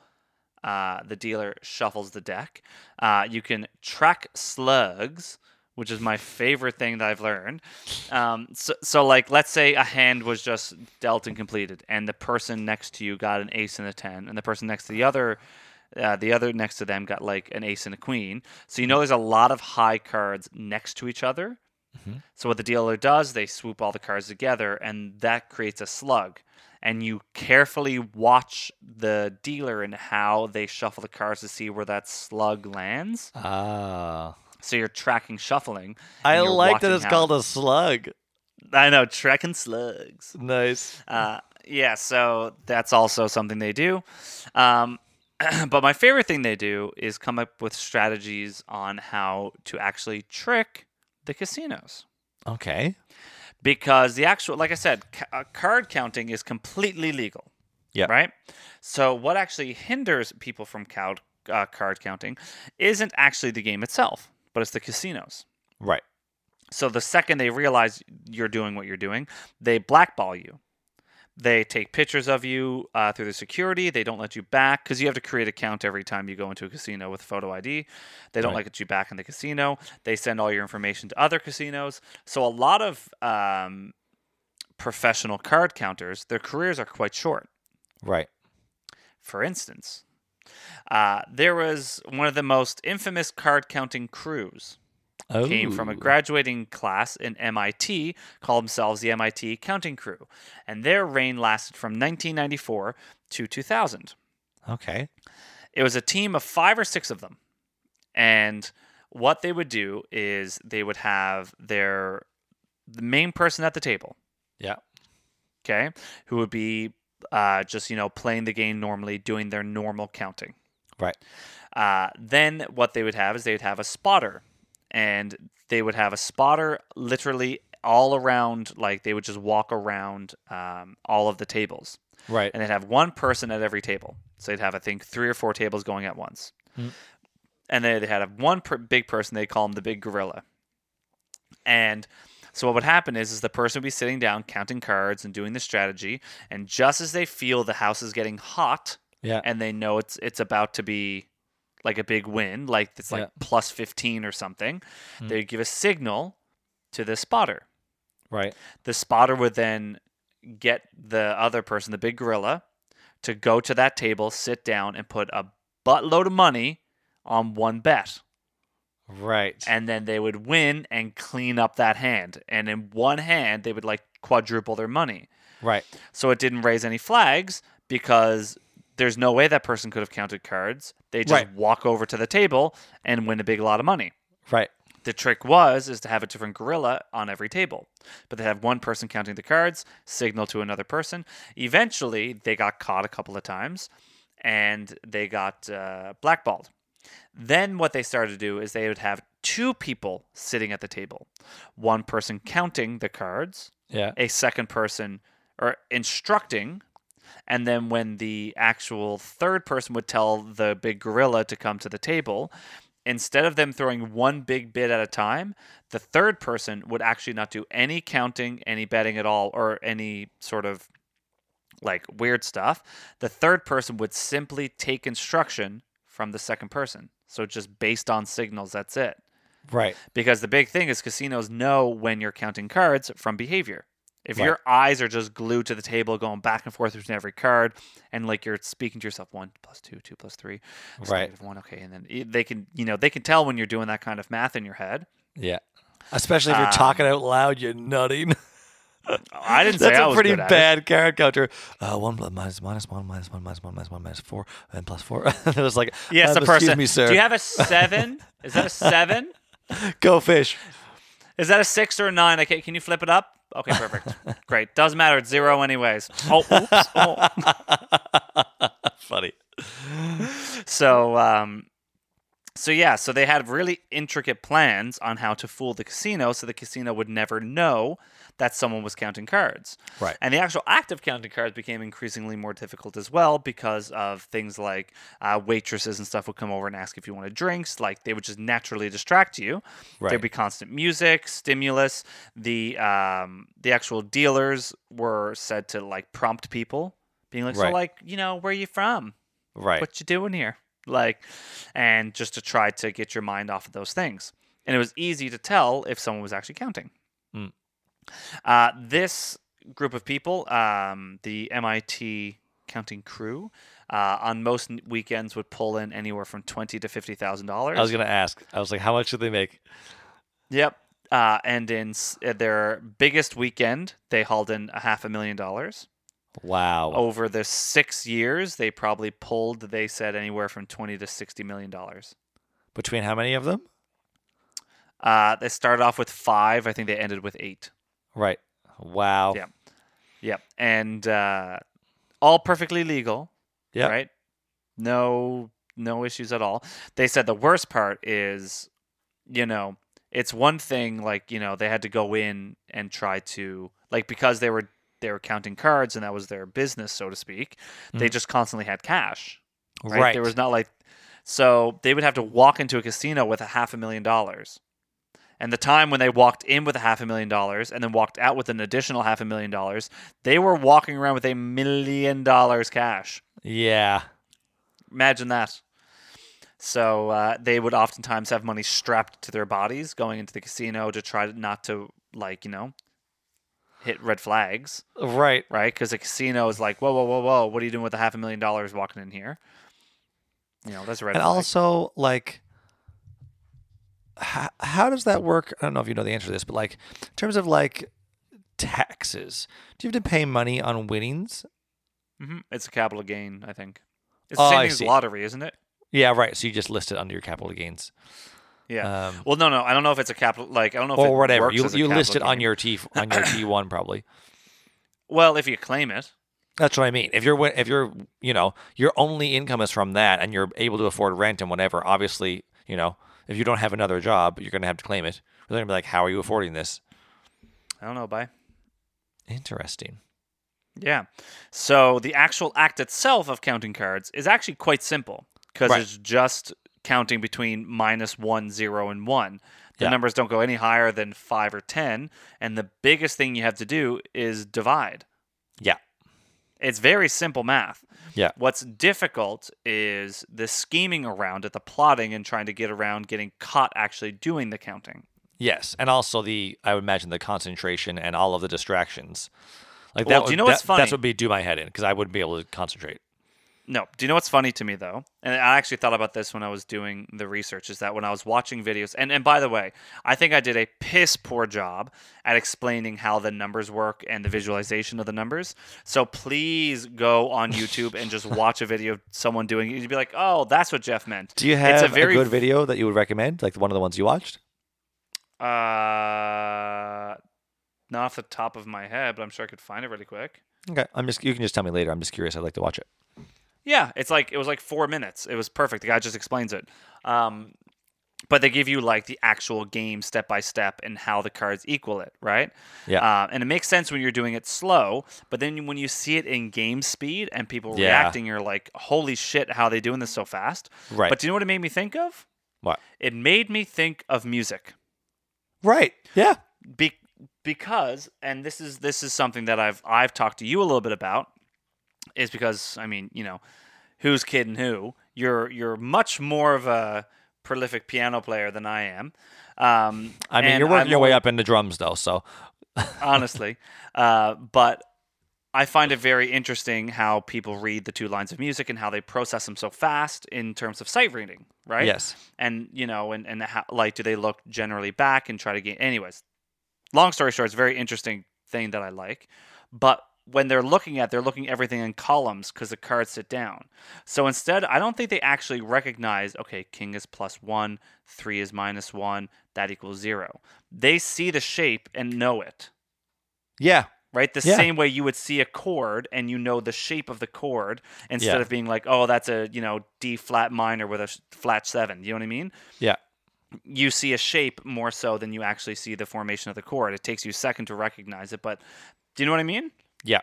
uh, the dealer shuffles the deck. Uh, you can track slugs, which is my favorite thing that I've learned. Um, so, so, like, let's say a hand was just dealt and completed, and the person next to you got an ace and a ten, and the person next to the other, uh, the other next to them got like an ace and a queen. So you know there's a lot of high cards next to each other. So what the dealer does, they swoop all the cards together, and that creates a slug. And you carefully watch the dealer and how they shuffle the cards to see where that slug lands. Ah. So you're tracking shuffling. I like that it's how- called a slug. I know tracking slugs. Nice. Uh, yeah, so that's also something they do. Um, but my favorite thing they do is come up with strategies on how to actually trick the casinos. Okay. Because the actual, like I said, ca- uh, card counting is completely legal. Yeah. Right. So what actually hinders people from card uh, card counting isn't actually the game itself, but it's the casinos. Right. So the second they realize you're doing what you're doing, they blackball you. They take pictures of you uh, through the security. They don't let you back because you have to create a count every time you go into a casino with a photo ID. They don't Right. let you back in the casino. They send all your information to other casinos. So a lot of um, professional card counters, their careers are quite short. Right. For instance, uh, there was one of the most infamous card counting crews Oh. came from a graduating class in MIT, called themselves the MIT Counting Crew, and their reign lasted from 1994 to 2000. Okay. It was a team of five or six of them, and what they would do is they would have their the main person at the table, Yeah. okay, who would be uh, just you know playing the game normally, doing their normal counting. Right. Uh, then what they would have is they would have a spotter, and they would have a spotter literally all around. Like they would just walk around um, all of the tables, Right. and they'd have one person at every table. So they'd have I think three or four tables going at once. Mm. and they, they had one per, big person. They call him the big gorilla. And so what would happen is, is the person would be sitting down, counting cards and doing the strategy. And just as they feel the house is getting hot, Yeah. and they know it's it's about to be like a big win, like it's like Yeah. plus fifteen or something, Hmm. they give a signal to the spotter. right. The spotter would then get the other person, the big gorilla, to go to that table, sit down, and put a buttload of money on one bet. Right. And then they would win and clean up that hand. And in one hand, they would like quadruple their money. right. So it didn't raise any flags because there's no way that person could have counted cards. They just Right. walk over to the table and win a big lot of money. Right. The trick was is to have a different gorilla on every table, but they have one person counting the cards, signal to another person. Eventually, they got caught a couple of times, and they got uh, blackballed. Then what they started to do is they would have two people sitting at the table, one person counting the cards, Yeah. a second person or instructing and then when the actual third person would tell the big gorilla to come to the table instead of them throwing one big bid at a time the third person would actually not do any counting any betting at all or any sort of like weird stuff the third person would simply take instruction from the second person so just based on signals that's it Right. because the big thing is casinos know when you're counting cards from behavior. If Right. your eyes are just glued to the table, going back and forth between every card, and like you're speaking to yourself, one plus two, two plus three, Right. one, okay, and then they can, you know, they can tell when you're doing that kind of math in your head. Yeah. Especially if you're Um, talking out loud, you're nutting. I didn't say That's I a was pretty good at it. bad card counter. Uh, one plus minus minus one minus one minus one minus one minus four and plus four. it was like Yes, um, the person. Me, sir. Do you have a seven? is that a seven? Go fish. Is that a six or a nine? Okay, can you flip it up? Okay, perfect. Great. Doesn't matter. It's zero anyways. Oh, oops. Oh. Funny. So, um, so yeah, so they had really intricate plans on how to fool the casino, so the casino would never know that someone was counting cards. Right. And the actual act of counting cards became increasingly more difficult as well because of things like uh, waitresses and stuff would come over and ask if you wanted drinks. Like they would just naturally distract you. Right. There'd be constant music, stimulus. The um, the actual dealers were said to like prompt people, being like, "So, like, you know, where are you from? Right. what you doing here like and just to try to get your mind off of those things and it was easy to tell if someone was actually counting Mm. uh, this group of people um, the mit counting crew uh, on most weekends would pull in anywhere from 20 to 50 thousand dollars I was gonna ask. I was like, how much did they make? yep uh, and in s- their biggest weekend they hauled in a half a million dollars Wow. over the six years they probably pulled they said anywhere from 20 to 60 million dollars Between how many of them? Uh, they started off with five. I think they ended with eight. Right. Wow. Yeah. Yep. And uh, all perfectly legal. Yeah. Right. No, no issues at all. They said the worst part is, you know, it's one thing like you know they had to go in and try to like because they were they were counting cards and that was their business so to speak. They just constantly had cash. Right? Right. There was not like so they would have to walk into a casino with a half a million dollars. And the time when they walked in with a half a million dollars and then walked out with an additional half a million dollars, they were walking around with a million dollars cash. Yeah. Imagine that. So uh, they would oftentimes have money strapped to their bodies going into the casino to try not to like you know hit red flags, Right. right? Because a casino is like, whoa, whoa, whoa, whoa, what are you doing with a half a million dollars walking in here? You know, that's a red And flag. also, like, how, how does that work? I don't know if you know the answer to this, but like, in terms of like taxes, do you have to pay money on winnings? hmm It's a capital gain, I think. It's Oh, the same I thing as lottery, isn't it? Yeah, right. So you just list it under your capital gains, Yeah. um, well, no, no, I don't know if it's a capital. Like, I don't know if it or whatever. You you list it on your T on your T one probably. Well, if you claim it, That's what I mean. If you're if you're you know your only income is from that, and you're able to afford rent and whatever, obviously you know if you don't have another job, you're gonna have to claim it. They're gonna be like, "How are you affording this?" I don't know. Bye. Interesting. Yeah. So the actual act itself of counting cards is actually quite simple because Right. it's just counting between minus one, zero, and one. The Yeah. numbers don't go any higher than five or ten, and the biggest thing you have to do is divide. Yeah. It's very simple math. Yeah. What's difficult is the scheming around it, the plotting, and trying to get around getting caught actually doing the counting. Yes, and also the I would imagine the concentration and all of the distractions. Like Well, that. do you know what's that- funny? That's what would be do my head in because I wouldn't be able to concentrate. No. Do you know what's funny to me though? And I actually thought about this when I was doing the research. Is that when I was watching videos, and and by the way, I think I did a piss poor job at explaining how the numbers work and the visualization of the numbers. So please go on YouTube and just watch a video of someone doing it. You'd be like, oh, that's what Jeff meant. Do you have it's a a, very good video that you would recommend, like one of the ones you watched? Uh, not off the top of my head, but I'm sure I could find it really quick. Okay, I'm just you can just tell me later. I'm just curious. I'd like to watch it. Yeah, it's like it was like four minutes. It was perfect. The guy just explains it. Um, but they give you like the actual game step by step and how the cards equal it, right? Yeah. Uh, and it makes sense when you're doing it slow, but then when you see it in game speed and people Yeah. reacting, you're like, "Holy shit! How are they doing this so fast?" Right. But do you know what it made me think of? What? It made me think of music. Right. Yeah. Be- because and this is this is something that I've I've talked to you a little bit about is because I mean you know who's kidding who you're you're much more of a prolific piano player than I am. Um, I mean, you're working I'm your way up into drums though, so honestly, uh, but I find it very interesting how people read the two lines of music and how they process them so fast in terms of sight reading, right? yes. and you know, and and how, like, do they look generally back and try to get? Anyways, long story short, it's a very interesting thing that I like, but when they're looking at, they're looking everything in columns because the cards sit down. So instead, I don't think they actually recognize. Okay, king is plus one, three is minus one, that equals zero. They see the shape and know it Yeah. right? The Yeah. same way you would see a chord and you know the shape of the chord instead Yeah. of being like, oh, that's a you know D flat minor with a flat seven. You know what I mean? Yeah. You see a shape more so than you actually see the formation of the chord. It takes you a second to recognize it, but do you know what I mean? Yeah.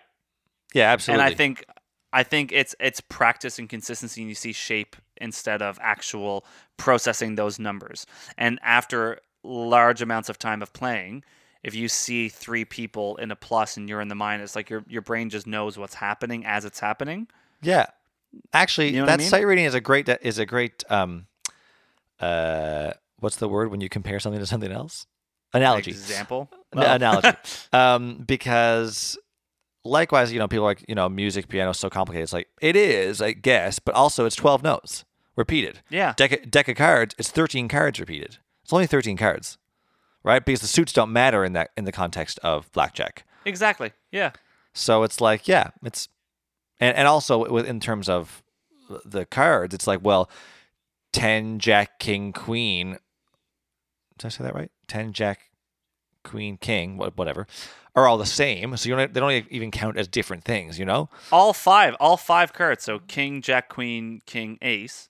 Yeah. Absolutely. And I think I think it's it's practice and consistency, and you see shape instead of actual processing those numbers. And after large amounts of time of playing, if you see three people in a plus and you're in the minus, like your your brain just knows what's happening as it's happening. Yeah. Actually, You know what I that mean? sight reading is a great is a great um uh what's the word when you compare something to something else? Analogy. Example. An- analogy. um because likewise, you know, people are like, you know, music, piano is so complicated. It's like it is, I guess, but also it's 12 notes repeated. Yeah. Deck of, deck of cards, it's 13 cards repeated. It's only 13 cards. Right? Because the suits don't matter in that in the context of blackjack. Exactly. Yeah. So it's like, yeah, it's and and also with in terms of the cards, it's like, well, ten Jack King Queen. Did I say that right? Ten Jack Queen King, whatever, are all the same. So don't they don't even count as different things, you know? All five, all five cards. So king, jack, queen, king, ace,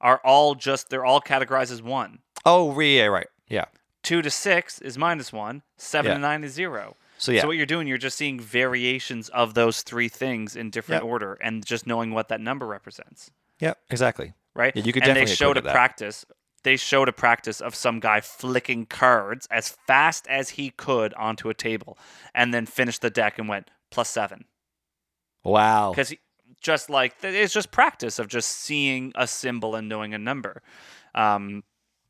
are all just they're all categorized as one. Oh, yeah, right, yeah. Two to six is minus one. Seven Yeah. to nine is zero. So yeah, So what you're doing, you're just seeing variations of those three things in different Yeah. order, and just knowing what that number represents, yeah, exactly. right? Yeah, you could and they definitely showed a practice. They showed a practice of some guy flicking cards as fast as he could onto a table, and then finished the deck and went plus seven Wow. because just like it's just practice of just seeing a symbol and knowing a number. Um,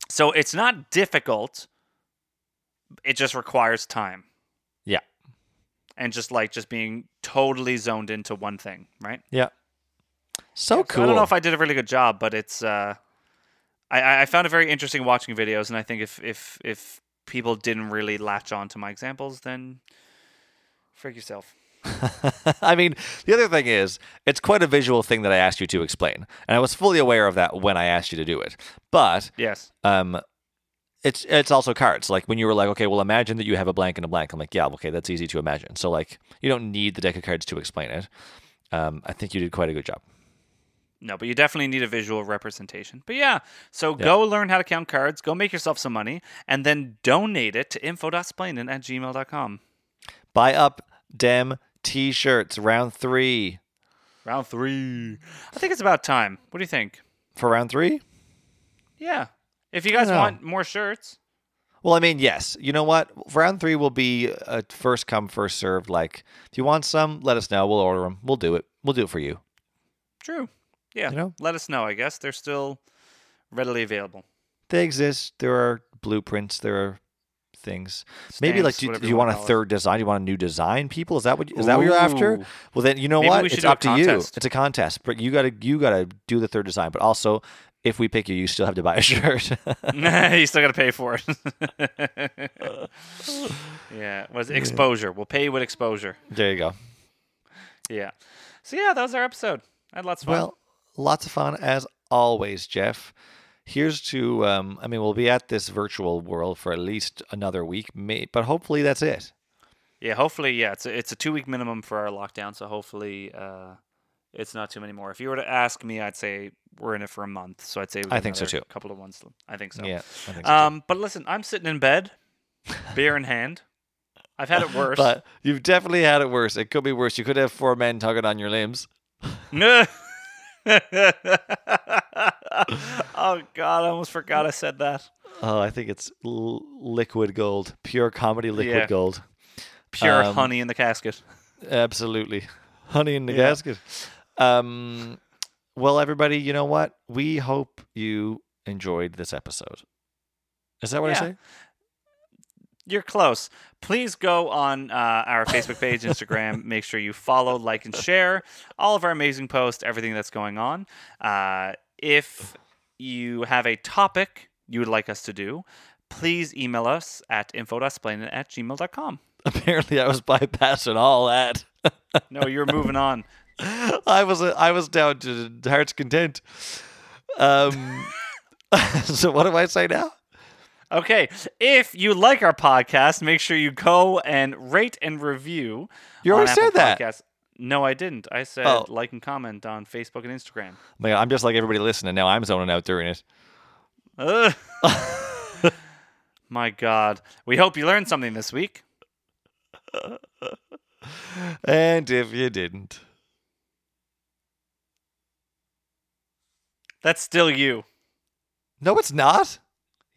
so it's not difficult. It just requires time Yeah, and just like just being totally zoned into one thing, right? yeah. So So cool. I don't know if I did a really good job, but it's uh, I I found it very interesting watching videos, and I think if if if people didn't really latch on to my examples, then freak yourself. I mean, the other thing is, it's quite a visual thing that I asked you to explain, and I was fully aware of that when I asked you to do it. But Yes. um, it's it's also cards. Like when you were like, okay, well, imagine that you have a blank and a blank. I'm like, yeah, okay, that's easy to imagine. So like, you don't need the deck of cards to explain it. Um, I think you did quite a good job. No, but you definitely need a visual representation. But yeah, so go learn how to count cards, go make yourself some money, and then donate it to info.splainin at gmail.com. Buy up dem t-shirts round three Round three. I think it's about time. What do you think? for round three. Yeah. If you guys want more shirts, Well, I mean, yes. You know what? Round three will be a first come, first served. Like, if you want some, let us know. We'll order them. We'll do it. We'll do it for you. true. Yeah. You know? Let us know. I guess they're still readily available. They exist. There are blueprints. There are things. Maybe like, do, do you want a third design? You want a new design? People, is that what is that what you're after? Well, then you know Maybe what? It's up to you. It's a contest, but you gotta you gotta do the third design. But also, if we pick you, you still have to buy a shirt. you still got to pay for it. yeah. Was exposure? We'll pay you with exposure. there you go. Yeah. So yeah, that was our episode. I had lots of fun. Well, lots of fun as always, Jeff. Here's to um, I mean, we'll be at this virtual world for at least another week, may, but hopefully that's it. yeah. Hopefully, yeah. It's a, it's a two week minimum for our lockdown, so hopefully, uh, it's not too many more. If you were to ask me, I'd say we're in it for a month. So I'd say I think so too. Couple of months. I think so. Yeah, I think so. Um, but listen, I'm sitting in bed, beer in hand. I've had it worse. But you've definitely had it worse. It could be worse. You could have four men tugging on your limbs. oh God, I almost forgot I said that. Oh, I think it's l- liquid gold, pure comedy liquid Yeah. gold. Pure Um, honey in the casket. Absolutely. Honey in the Yeah. gasket. Um, well, everybody, you know what? We hope you enjoyed this episode. Is that what Yeah. I say? You're close. Please go on uh, our Facebook page, Instagram. Make sure you follow, like, and share all of our amazing posts, everything that's going on. Uh, if you have a topic you would like us to do, please email us at info.splaining at gmail.com. Apparently, I was bypassing all that. No, you're moving on. I was I was down to heart's content. Um, so what do I say now? Okay, if you like our podcast, make sure you go and rate and review. You already said that. Podcasts. No, I didn't. I said Oh. like and comment on Facebook and Instagram. Man, I'm just like everybody listening now. I'm zoning out during it. Ugh. My God. We hope you learned something this week. And if you didn't, That's still you. no, it's not.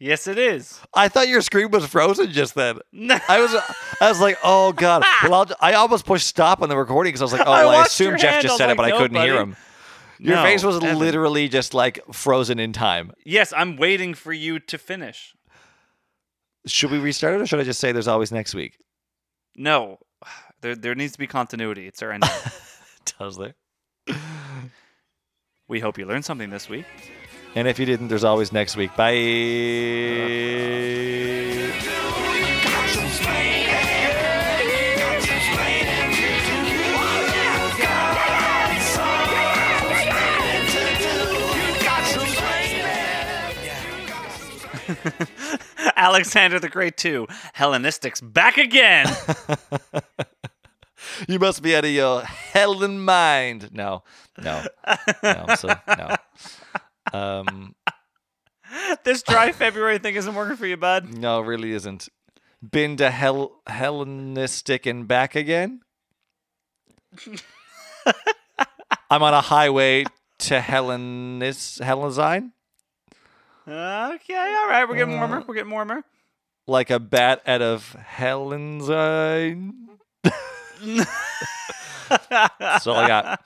Yes, it is. I thought your screen was frozen just then. No. I was, I was like, oh god. Well, I'll, I almost pushed stop on the recording because I was like, oh, I well, I assume Jeff. Just said it, like, but I couldn't hear him. Your No, face was Evan. literally just like frozen in time. Yes, I'm waiting for you to finish. Should we restart it, or should I just say there's always next week? No. There, there needs to be continuity. It's our ending. Does there? we hope you learned something this week. And if you didn't, there's always next week. Bye. Alexander the Great too. Hellenistics back again. You must be out of your Helen mind. No, no, no. So no. Um, this dry February thing isn't working for you, bud. no, it really isn't. Been to Hel Hellenistic and back again. I'm on a highway to Hellenis Hellenizein, Okay, all right. We're getting warmer. We're getting warmer. like a bat out of Hellenizein. That's all I got.